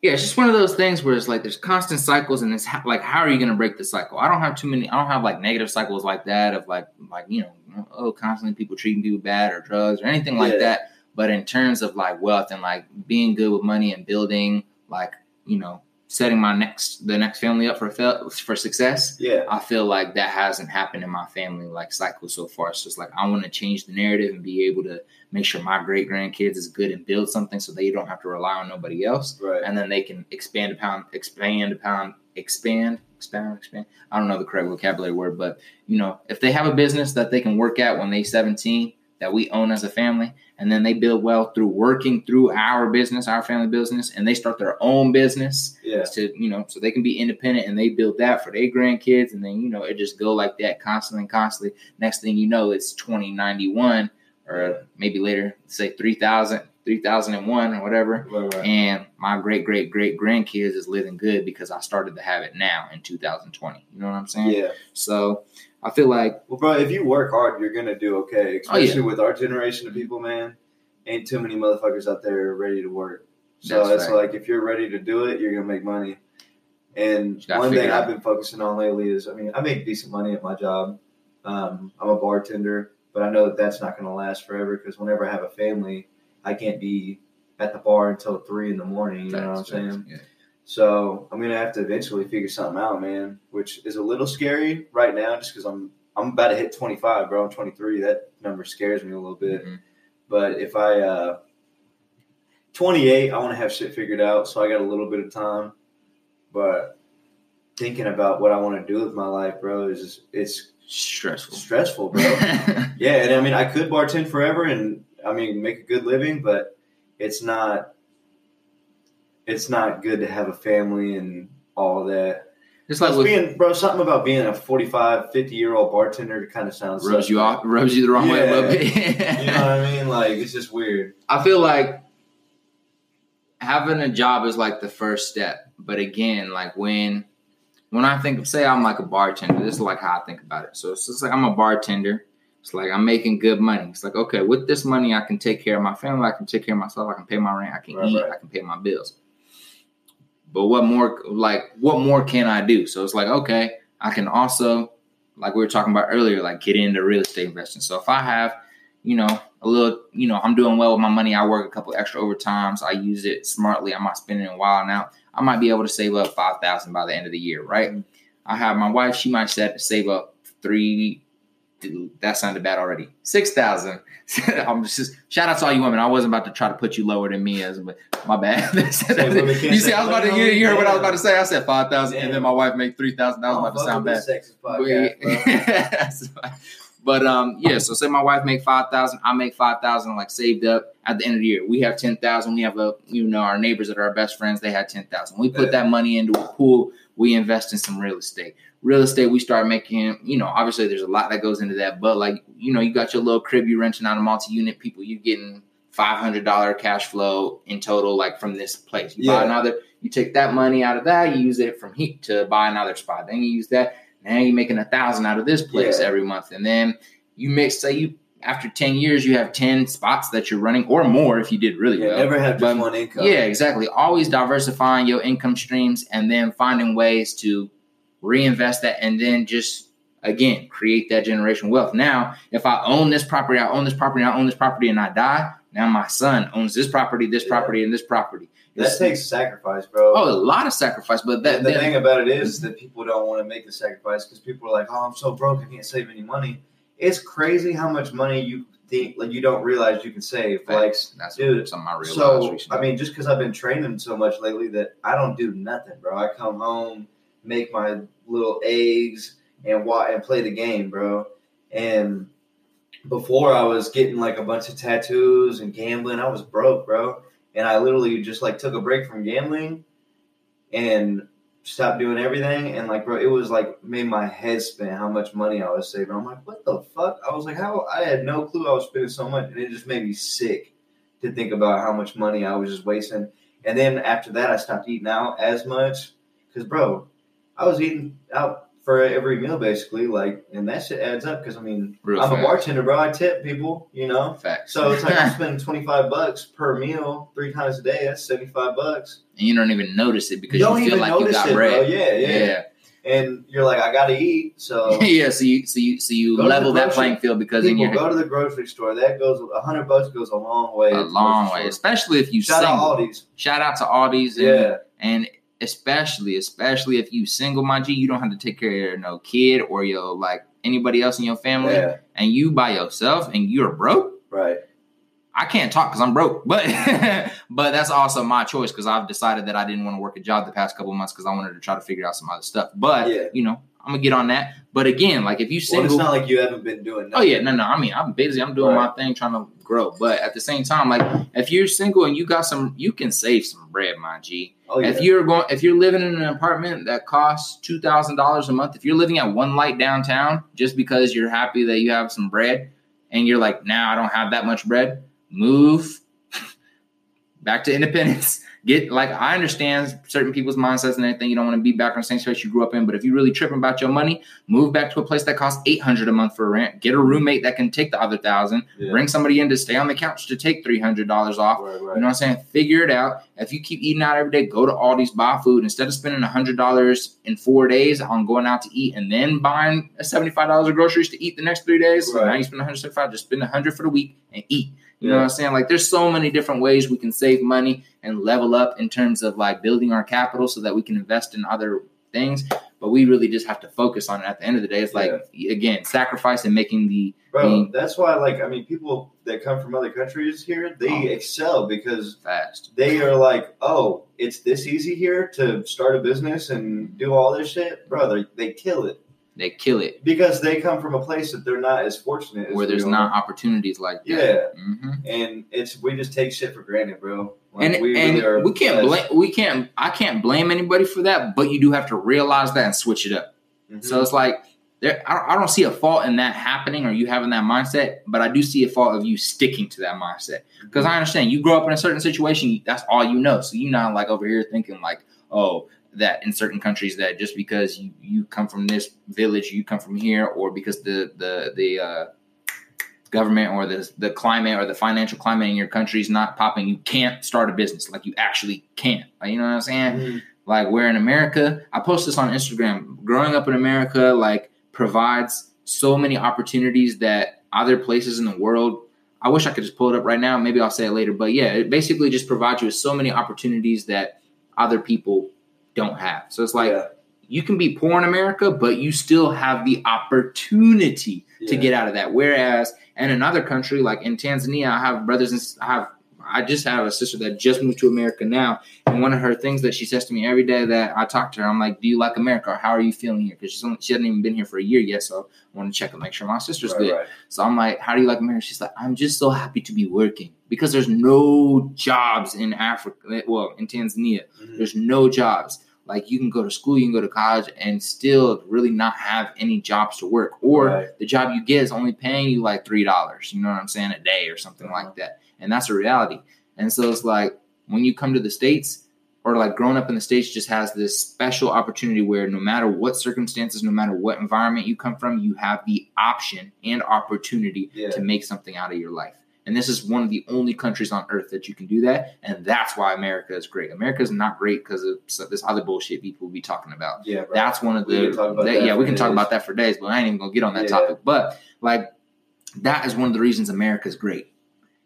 yeah, it's just one of those things where it's like there's constant cycles, and it's ha- like, how are you going to break the cycle? I don't have too many. I don't have like negative cycles like that of like like you know, oh, constantly people treating people bad or drugs or anything like Yeah. that. But in terms of like wealth and like being good with money and building like you know setting my next the next family up for fel- for success. yeah, I feel like that hasn't happened in my family like cycle so far. So It's just like I want to change the narrative and be able to make sure my great grandkids is good and build something so they don't have to rely on nobody else, right. and then they can expand upon expand upon expand expand expand. I don't know the correct vocabulary word, but you know if they have a business that they can work at when they 17 that we own as a family and then they build wealth through working through our business our family business and they start their own business Yeah, to you know so they can be independent and they build that for their grandkids and then you know it just go like that constantly and constantly next thing you know it's 2091 or maybe later say 3000 3001 or whatever right, right. and my great great great grandkids is living good because i started to have it now in 2020 you know what i'm saying yeah. so i feel like Well, bro, if you work hard, you're gonna do okay. Oh, yeah. Especially with our generation of people, man. Ain't too many motherfuckers out there ready to work. So That's like if you're ready to do it, you're gonna make money. And one thing. I've been focusing on lately is, I mean, I make decent money at my job. Um, I'm a bartender, but I know that that's not gonna last forever because whenever I have a family, I can't be at the bar until three in the morning. You know what I'm Facts, saying? yeah. So I'm gonna have to eventually figure something out, man. Which is a little scary right now, just because I'm I'm about to hit 25, bro. I'm 23. That number scares me a little bit. Mhm. But if I uh, 28, I want to have shit figured out, so I got a little bit of time. But thinking about what I want to do with my life, bro, is it's stressful stressful, bro. yeah, and I mean, I could bartend forever, and I mean, make a good living, but it's not. It's not good to have a family and all that. it's like being, bro, something about being a 45, 50 year old bartender kind of sounds rubs you off rubs you the wrong way a little bit You know what I mean? Like, it's just weird. I feel like having a job is like the first step. But again, like when when I think of say I'm like a bartender, this is like how I think about it. So it's just like I'm a bartender. It's like I'm making good money. It's like, okay, with this money I can take care of my family, I can take care of myself, I can pay my rent, I can Right, eat, right. I can pay my bills. But what more like what more can I do? So it's like, okay, I can also, like we were talking about earlier, like get into real estate investing. So if I have, you know, a little, you know, I'm doing well with my money. I work a couple extra overtimes. I use it smartly. I'm not spending it wild now. I might be able to save up five thousand by the end of the year, right? Mm-hmm. I have my wife. She might set save up three. Dude, that sounded bad already. Six thousand. I'm just shout out to all you women. I wasn't about to try to put you lower than me as, but my bad. you see, I was about to. You, heard what I was about to say. I said five thousand, and then my wife made three thousand. That was about to sound bad. with this sexist podcast, bro. But um, yeah. So say my wife make five thousand, I make five thousand, like saved up at the end of the year. We have ten thousand. We have a you know our neighbors that are our best friends. They had ten thousand. We put that money into a pool. We invest in some real estate. Real estate, we start making. You know, obviously there's a lot that goes into that, but like you know, you got your little crib you renting out a multi-unit. People, you getting five hundred dollar cash flow in total, like from this place. You buy another. You take that money out of that. You use it from heat to buy another spot. Then you use that now you're making a thousand out of this place Yeah. every month, and then you mix, say you after ten years you have ten spots that you're running or more if you did really Yeah, well. never have just one income. Yeah, exactly. Always diversifying your income streams and then finding ways to reinvest that and then just again create that generation wealth. Now, if I own this property, I own this property, I own this property, and I die, now my son owns this property, this Yeah. property, and this property. That It's- takes sacrifice, bro. oh a lot of sacrifice, but that the then- thing about it is that people don't want to make the sacrifice because people are like, "Oh, I'm so broke, I can't save any money." It's crazy how much money you think like you don't realize you can save. Like, that's dude, something I realized so recently. I mean, just because I've been training so much lately that I don't do nothing, bro. I come home, make my little eggs, and wa- and play the game, bro. And before I was getting like a bunch of tattoos and gambling, I was broke, bro. And I literally just like took a break from gambling and stopped doing everything, and like, bro, it was like made my head spin how much money I was saving. I'm like, what the fuck? I was like, how? I had no clue I was spending so much, and it just made me sick to think about how much money I was just wasting. And then after that, I stopped eating out as much because, bro, I was eating out for every meal basically, like, and that shit adds up. Because I mean, Real I'm a bartender, bro. I tip people, you know. Facts. So it's like I spend 25 bucks per meal three times a day. That's 75 bucks. and you don't even notice it because You don't you feel like you got it, bread. Yeah, yeah, yeah. And you're like, I gotta eat. So yeah, so you so you so you Go to the level that playing field because in people your go to the grocery store. That goes a hundred bucks goes a long way. a long way, store. especially if you Shout single. out Aldi's. Shout out to Aldi's and, Yeah, and especially especially if you single, my G, you don't have to take care of no kid or your like anybody else in your family, yeah, and you by yourself and you're broke. right. I can't talk because I'm broke, but but that's also my choice because I've decided that I didn't want to work a job the past couple months because I wanted to try to figure out some other stuff. But Yeah. you know, I'm gonna get on that. But again, like if you Well, it's not like you haven't been doing. oh yeah, no, no. I mean, I'm busy. I'm doing Right. my thing, trying to grow. But at the same time, like if you're single and you got some, you can save some bread, my G. Oh yeah. If you're going, if you're living in an apartment that costs two thousand dollars a month, if you're living at One Light downtown, just because you're happy that you have some bread, and you're like, now I don't have that much bread, move back to Independence. Get like I understand certain people's mindsets and everything. You don't want to be back in the same space you grew up in, but if you're really tripping about your money, move back to a place that costs eight hundred a month for a rent. Get a roommate that can take the other thousand. Yeah. Bring somebody in to stay on the couch to take three hundred dollars off. Right, You know what I'm saying? Figure it out. If you keep eating out every day, go to Aldi's, buy food. Instead of spending hundred dollars in four days on going out to eat and then buying seventy five dollars of groceries to eat the next three days, so Right. now you spend one hundred seventy five. Just spend a hundred for the week and eat. You know Yeah. what I'm saying? Like there's so many different ways we can save money and level up in terms of like building our capital so that we can invest in other things. But we really just have to focus on it. At the end of the day, it's like again, sacrifice and making the Bro, Mm. that's why, like, I mean, people that come from other countries here, they Oh. excel because fast. they are like, oh, it's this easy here to start a business and do all this shit, bro. They, they kill it They kill it because they come from a place that they're not as fortunate as where there's not opportunities like that. Yeah, hmm and it's we just take shit for granted, bro. Like, and we and really we can't blame we can't I can't blame anybody for that, but you do have to realize that and switch it up. Mhm. So it's like there I I don't see a fault in that happening or you having that mindset, but I do see a fault of you sticking to that mindset because I understand you grow up in a certain situation, that's all you know. So you're not like over here thinking like, oh, that in certain countries that just because you, you come from this village, you come from here, or because the the the uh, government or the the climate or the financial climate in your country is not popping, you can't start a business. Like you actually can't. Like you know what I'm saying? Mhm. Like we're in America. I post this on Instagram. Growing up in America, like provides so many opportunities that other places in the world. I wish I could just pull it up right now. Maybe I'll say it later. But yeah, it basically just provides you with so many opportunities that other people don't have. So it's like Yeah. you can be poor in America, but you still have the opportunity to get out of that. Whereas in another country, like in Tanzania, I have brothers and I have I just have a sister that just moved to America now, and one of her things that she says to me every day that I talk to her, I'm like, "Do you like America? Or how are you feeling here?" Because she's only, she hasn't even been here for a year yet, so I want to check and make sure my sister's Right, good. right. So I'm like, "How do you like America?" She's like, "I'm just so happy to be working because there's no jobs in Africa. Well, in Tanzania, Mhm. there's no jobs. Like you can go to school, you can go to college, and still really not have any jobs to work. Or Right. the job you get is only paying you like three dollars. You know what I'm saying? A day or something Uh-huh. like that. And that's a reality. And so it's like when you come to the states, or like growing up in the states, just has this special opportunity where no matter what circumstances, no matter what environment you come from, you have the option and opportunity Yeah. to make something out of your life. And this is one of the only countries on earth that you can do that. And that's why America is great. America is not great because of this other bullshit people will be talking about. Yeah, bro. That's one of the that- that yeah, we can talk days. about that for days, but I ain't even gonna get on that Yeah. topic. But like that is one of the reasons America is great.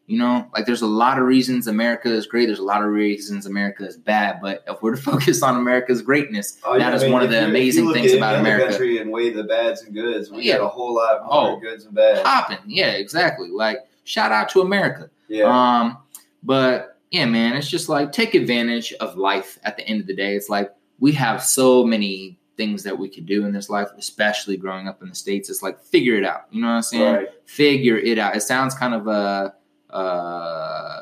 You know, like there's a lot of reasons America is great. There's a lot of reasons America is bad. But if we're to focus on America's greatness, Oh, yeah, that is I mean, one of the you- amazing things about America. Country and weigh the bads and goods. We Yeah. got a whole lot more Oh. goods and bads. Popping, yeah, exactly. Like shout out to America. Yeah, Um, but yeah, man, it's just like take advantage of life at the end of the day. It's like we have so many things that we could do in this life, especially growing up in the States. It's like figure it out. You know what I'm saying? right. Figure it out. It sounds kind of uh uh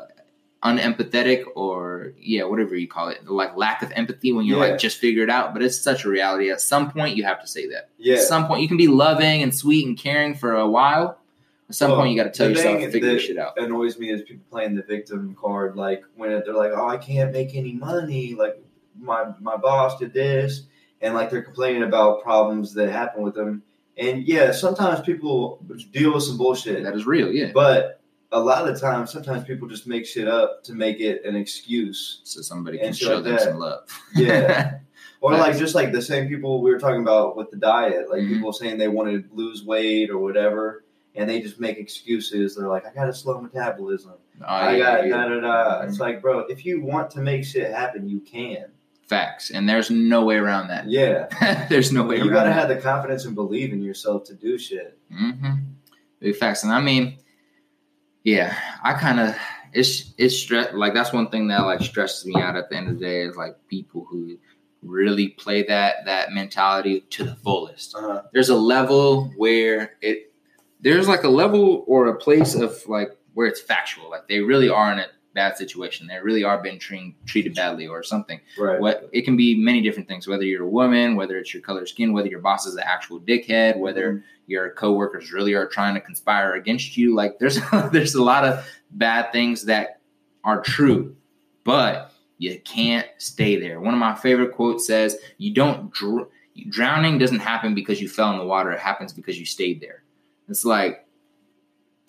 unempathetic or yeah, whatever you call it, like lack of empathy when you're Yeah. like just figure it out. But it's such a reality. At some point, you have to say that. Yeah. At some point, you can be loving and sweet and caring for a while. At some Well, point, you got to tell yourself to figure this shit out. annoys me is people playing the victim card. Like when they're like, "Oh, I can't make any money. Like my my boss did this," and like they're complaining about problems that happen with them. And yeah, sometimes people deal with some bullshit, That is real, yeah. but a lot of times, sometimes people just make shit up to make it an excuse. So somebody can show like them that. some love. Yeah. Or like just like the same people we were talking about with the diet, like Mhm. people saying they want to lose weight or whatever, and they just make excuses. They're like, "I got a slow metabolism." Oh, I yeah, got yeah. da da da. Mhm. It's like, bro, if you want to make shit happen, you can. Facts, and there's no way around that. Yeah, there's no way you gotta that. have the confidence and believe in yourself to do shit. Mm-hmm. Big facts, and I mean, yeah, I kind of it's it's stress like that's one thing that like stresses me out at the end of the day is like people who really play that that mentality to the fullest. Uh, There's a level where it there's like a level or a place of like where it's factual, like they really are in a bad situation, they really are being treated treated badly or something. right. What it can be many different things, whether you're a woman, whether it's your color skin, whether your boss is an actual dickhead, whether mm-hmm. your coworkers really are trying to conspire against you. Like there's there's a lot of bad things that are true, but you can't stay there. One of my favorite quotes says, "You don't dr- drowning doesn't happen because you fell in the water. It happens because you stayed there." It's like,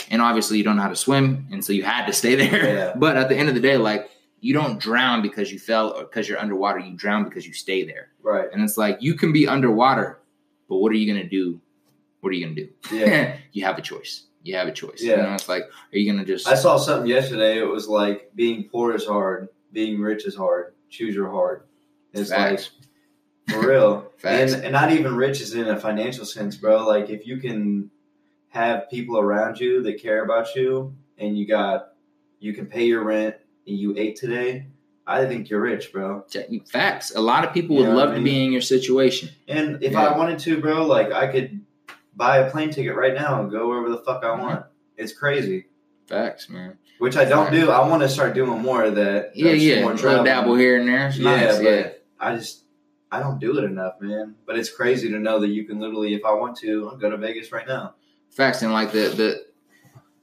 and obviously you don't know how to swim, and so you had to stay there. Yeah. But at the end of the day, like you don't drown because you fell or because you're underwater. You drown because you stay there. Right. And it's like you can be underwater, but what are you gonna do? What are you gonna do? Yeah. you have a choice. You have a choice. Yeah. You know, it's like, are you gonna just I saw something yesterday. It was like being poor is hard, being rich is hard. Choose your hard. It's Facts. like for real. Facts. And, and not even rich is in a financial sense, bro. Like if you can have people around you that care about you and you got you can pay your rent and you ate today, I think you're rich, bro. facts? A lot of people You would love I to be in your situation. And if Yeah. I wanted to, bro, like I could buy a plane ticket right now and go wherever the fuck I want. It's crazy. Facts, man. Which I don't do. I want to start doing more of that. Yeah, yeah. More traveling. dabble here and there. It's Yeah, nice. but Yeah. I just I don't do it enough, man. But it's crazy to know that you can literally, if I want to, I'll go to Vegas right now. Facts and like the the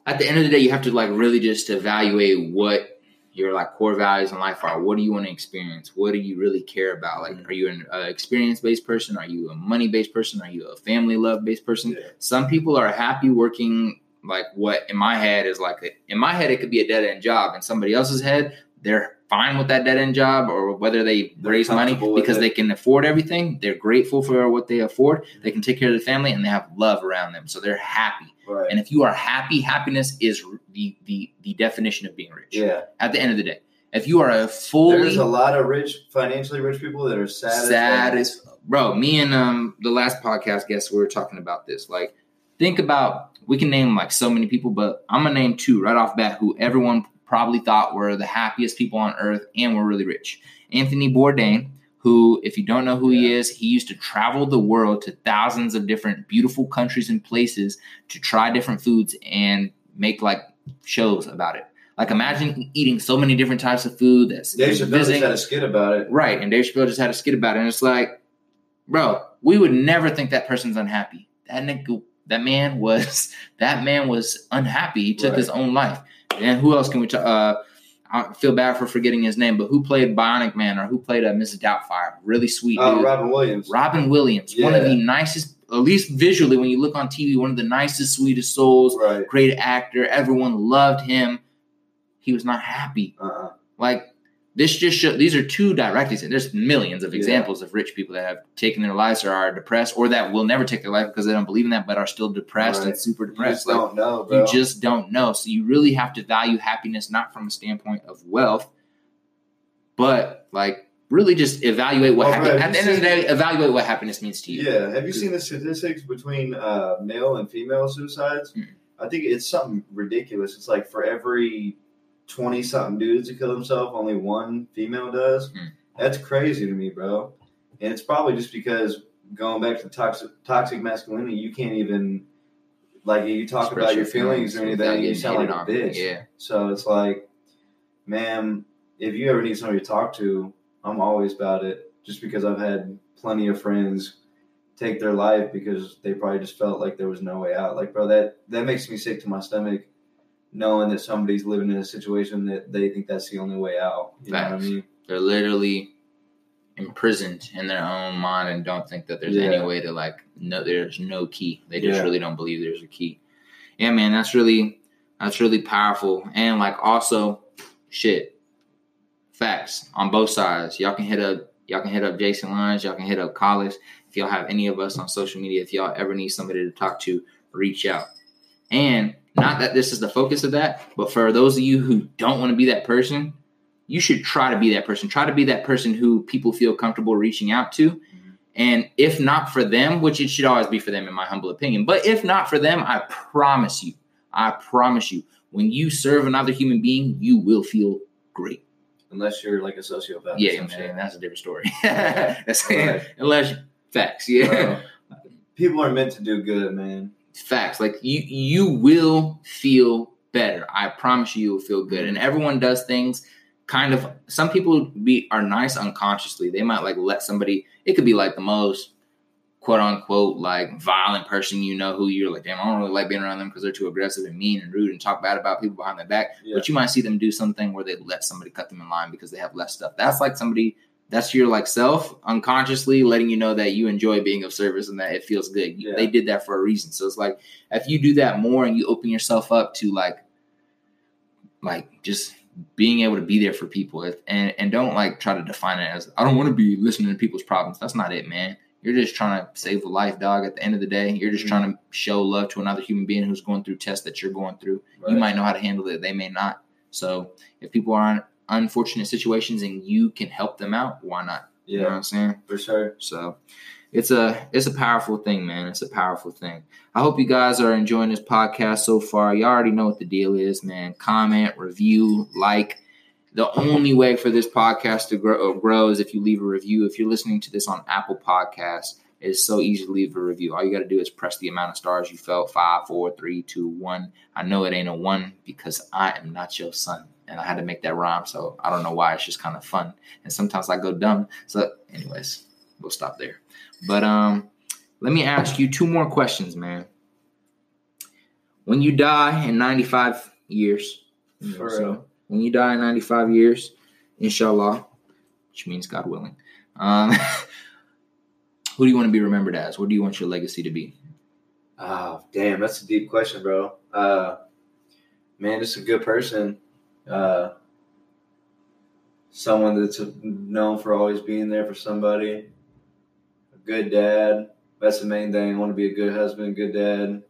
at the end of the day, you have to like really just evaluate what your like core values in life are. What do you want to experience? What do you really care about? Like, Mhm. are you an uh, experience based person? Are you a money based person? Are you a family love based person? Yeah. Some people are happy working like what in my head is like a, in my head it could be a dead end job. In somebody else's head, they're fine with that dead end job, or whether they They're raise money because they can afford everything. They're grateful for what they afford. They can take care of the family, and they have love around them, so they're happy. Right. And if you are happy, happiness is the the the definition of being rich. yeah. At the end of the day, if you are a fully There's a lot of rich, financially rich people that are sad. sad as as bro. Me and um the last podcast guest we were talking about this. Like, think about we can name like so many people, but I'm gonna name two right off bat who everyone probably thought were the happiest people on earth and were really rich. Anthony Bourdain, who, if you don't know who he is, he used to travel the world to thousands of different beautiful countries and places to try different foods and make like shows about it. Like imagine eating so many different types of food that's Dave Chappelle just had a skit about it. Right. And Dave Chappelle just had a skit about it. And it's like, bro, we would never think that person's unhappy. That nigga, that man was, that man was unhappy. He took Right. his own life. And who else can we talk? Uh, I feel bad for forgetting his name, but who played Bionic Man or who played uh, Mrs. Doubtfire? Really sweet Uh, dude. Robin Williams. Robin Williams, one of the nicest, at least visually, when you look on TV, one of the nicest, sweetest souls, Right. great actor. Everyone loved him. He was not happy. Uh-uh. Like this just show these are two direct examples. There's millions of Yeah. examples of rich people that have taken their lives or are depressed or that will never take their life because they don't believe in that but are still depressed and Right. super You depressed. just Like don't know, bro. you just don't know. So you really have to value happiness not from a standpoint of wealth, but like really just evaluate what Oh, happi- at the end of the day, evaluate what happiness means to you. Yeah. Have you seen the statistics between uh, male and female suicides? Mm. I think it's something ridiculous. It's like for every twenty something dudes to kill himself, only one female does. Mm. That's crazy to me, bro. And it's probably just because going back to toxic toxic masculinity, you can't even like you talk Express about your feelings or anything, you sound like a bitch. Yeah. So it's like man, if you ever need somebody to talk to, I'm always about it. Just because I've had plenty of friends take their life because they probably just felt like there was no way out. Like, bro, that that makes me sick to my stomach, knowing that somebody's living in a situation that they think that's the only way out. You know what I mean? They're literally imprisoned in their own mind and don't think that there's any way to like no there's no key. They just Yeah. really don't believe there's a key. Yeah, man, that's really that's really powerful. And like also shit. Facts on both sides. Y'all can hit up y'all can hit up Jason Lyons, y'all can hit up Collis. If y'all have any of us on social media, if y'all ever need somebody to talk to, reach out. And not that this is the focus of that, but for those of you who don't want to be that person, you should try to be that person. Try to be that person who people feel comfortable reaching out to. And if not for them, which it should always be for them, in my humble opinion, but if not for them, I promise you, I promise you, when you serve another human being, you will feel great. Unless you're like a sociopath. Yeah, man, that's a different story. That's- Right. Unless facts, yeah. Bro, people are meant to do good, man. Facts. Like you you will feel better. I promise you you'll feel good. And everyone does things kind of some people be are nice unconsciously. They might like let somebody it could be like the most quote unquote like violent person you know who you're like damn i don't really like being around them because they're too aggressive and mean and rude and talk bad about people behind their back. Yeah. but you might see them do something where they let somebody cut them in line because they have less stuff. That's like somebody that's your like self unconsciously letting you know that you enjoy being of service and that it feels good Yeah. they did that for a reason so it's like if you do that more and you open yourself up to like like just being able to be there for people if, and and don't like try to define it as I don't want to be listening to people's problems. That's not it, man. You're just trying to save a life, dog. At the end of the day, you're just Mhm. trying to show love to another human being who's going through tests that you're going through. You might know how to handle it, they may not. So if people are in unfortunate situations and you can help them out, why not? You know what Yeah, I'm saying? for sure. So it's a it's a powerful thing, man. It's a powerful thing. I hope you guys are enjoying this podcast so far. You already know what the deal is, man. Comment, review, like. The only way for this podcast to grow, grow is if you leave a review. If you're listening to this on Apple Podcasts, it's so easy to leave a review. All you got to do is press the amount of stars you felt five, four, three, two, one. I know it ain't a one because I am not your son. And I had to make that rhyme. So I don't know why. It's just kind of fun. And sometimes I go dumb. So, anyways, we'll stop there. But um, let me ask you two more questions, man. When you die in 95 years, you know, For so real. when you die in 95 years, inshallah, which means God willing, um, who do you want to be remembered as? What do you want your legacy to be? Oh, damn, that's a deep question, bro. Uh, man, just a good person. Uh, someone that's known for always being there for somebody. A good dad. That's the main thing. I want to be a good husband, good dad.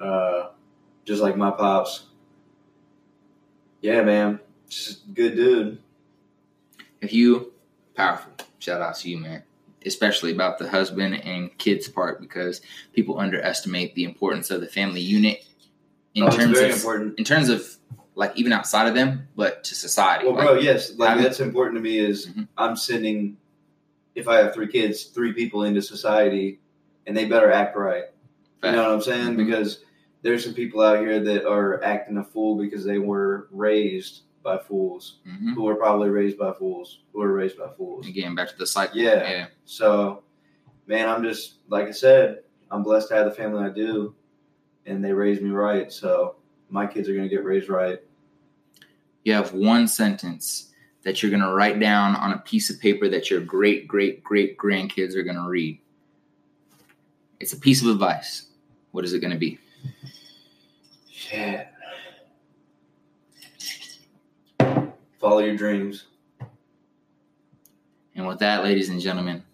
Uh, just like my pops. Yeah, man. Just a good dude. If you, powerful, shout out to you, man. Especially about the husband and kids part because people underestimate the importance of the family unit in Oh, terms very of important. in terms of like even outside of them, but to society. Well, Like, bro, yes, like having- that's important to me. Is Mhm. I'm sending, if I have three kids, three people into society, and they better act right. You know what I'm saying? Mhm. Because there's some people out here that are acting a fool because they were raised by fools, Mhm. who were probably raised by fools, who were raised by fools. Again, back to the cycle. Yeah. yeah. So, man, I'm just like I said, I'm blessed to have the family I do, and they raised me right. So my kids are gonna get raised right. You have one sentence that you're gonna write down on a piece of paper that your great great great grandkids are gonna read. It's a piece of advice. What is it gonna be? Shit. Follow your dreams. And with that, ladies and gentlemen,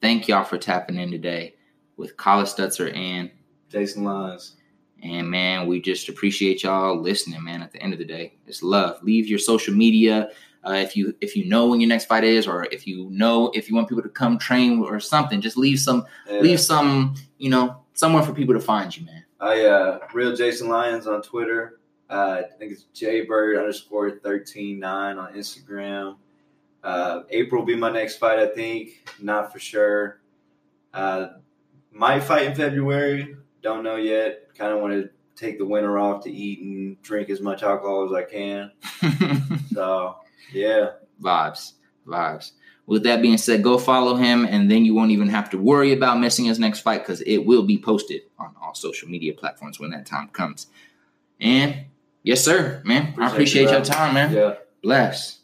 thank y'all for tapping in today with Collis Stutzer and Jason Lyons. And man, we just appreciate y'all listening, man. At the end of the day, it's love. Leave your social media. Uh, if you if you know when your next fight is, or if you know if you want people to come train or something, just leave some Yeah. leave some you know somewhere for people to find you, man. I uh real Jason Lyons on Twitter. Uh, I think it's Jaybird underscore thirteen nine on Instagram. Uh, April will be my next fight. I think not for sure. Uh, might fight in February. Don't know yet. Kind of want to take the winter off to eat and drink as much alcohol as I can. So yeah, vibes, vibes. With that being said, go follow him, and then you won't even have to worry about missing his next fight because it will be posted on all social media platforms when that time comes. And yes, sir, man, I Appreciate appreciate you, your time, man. yeah. Bless.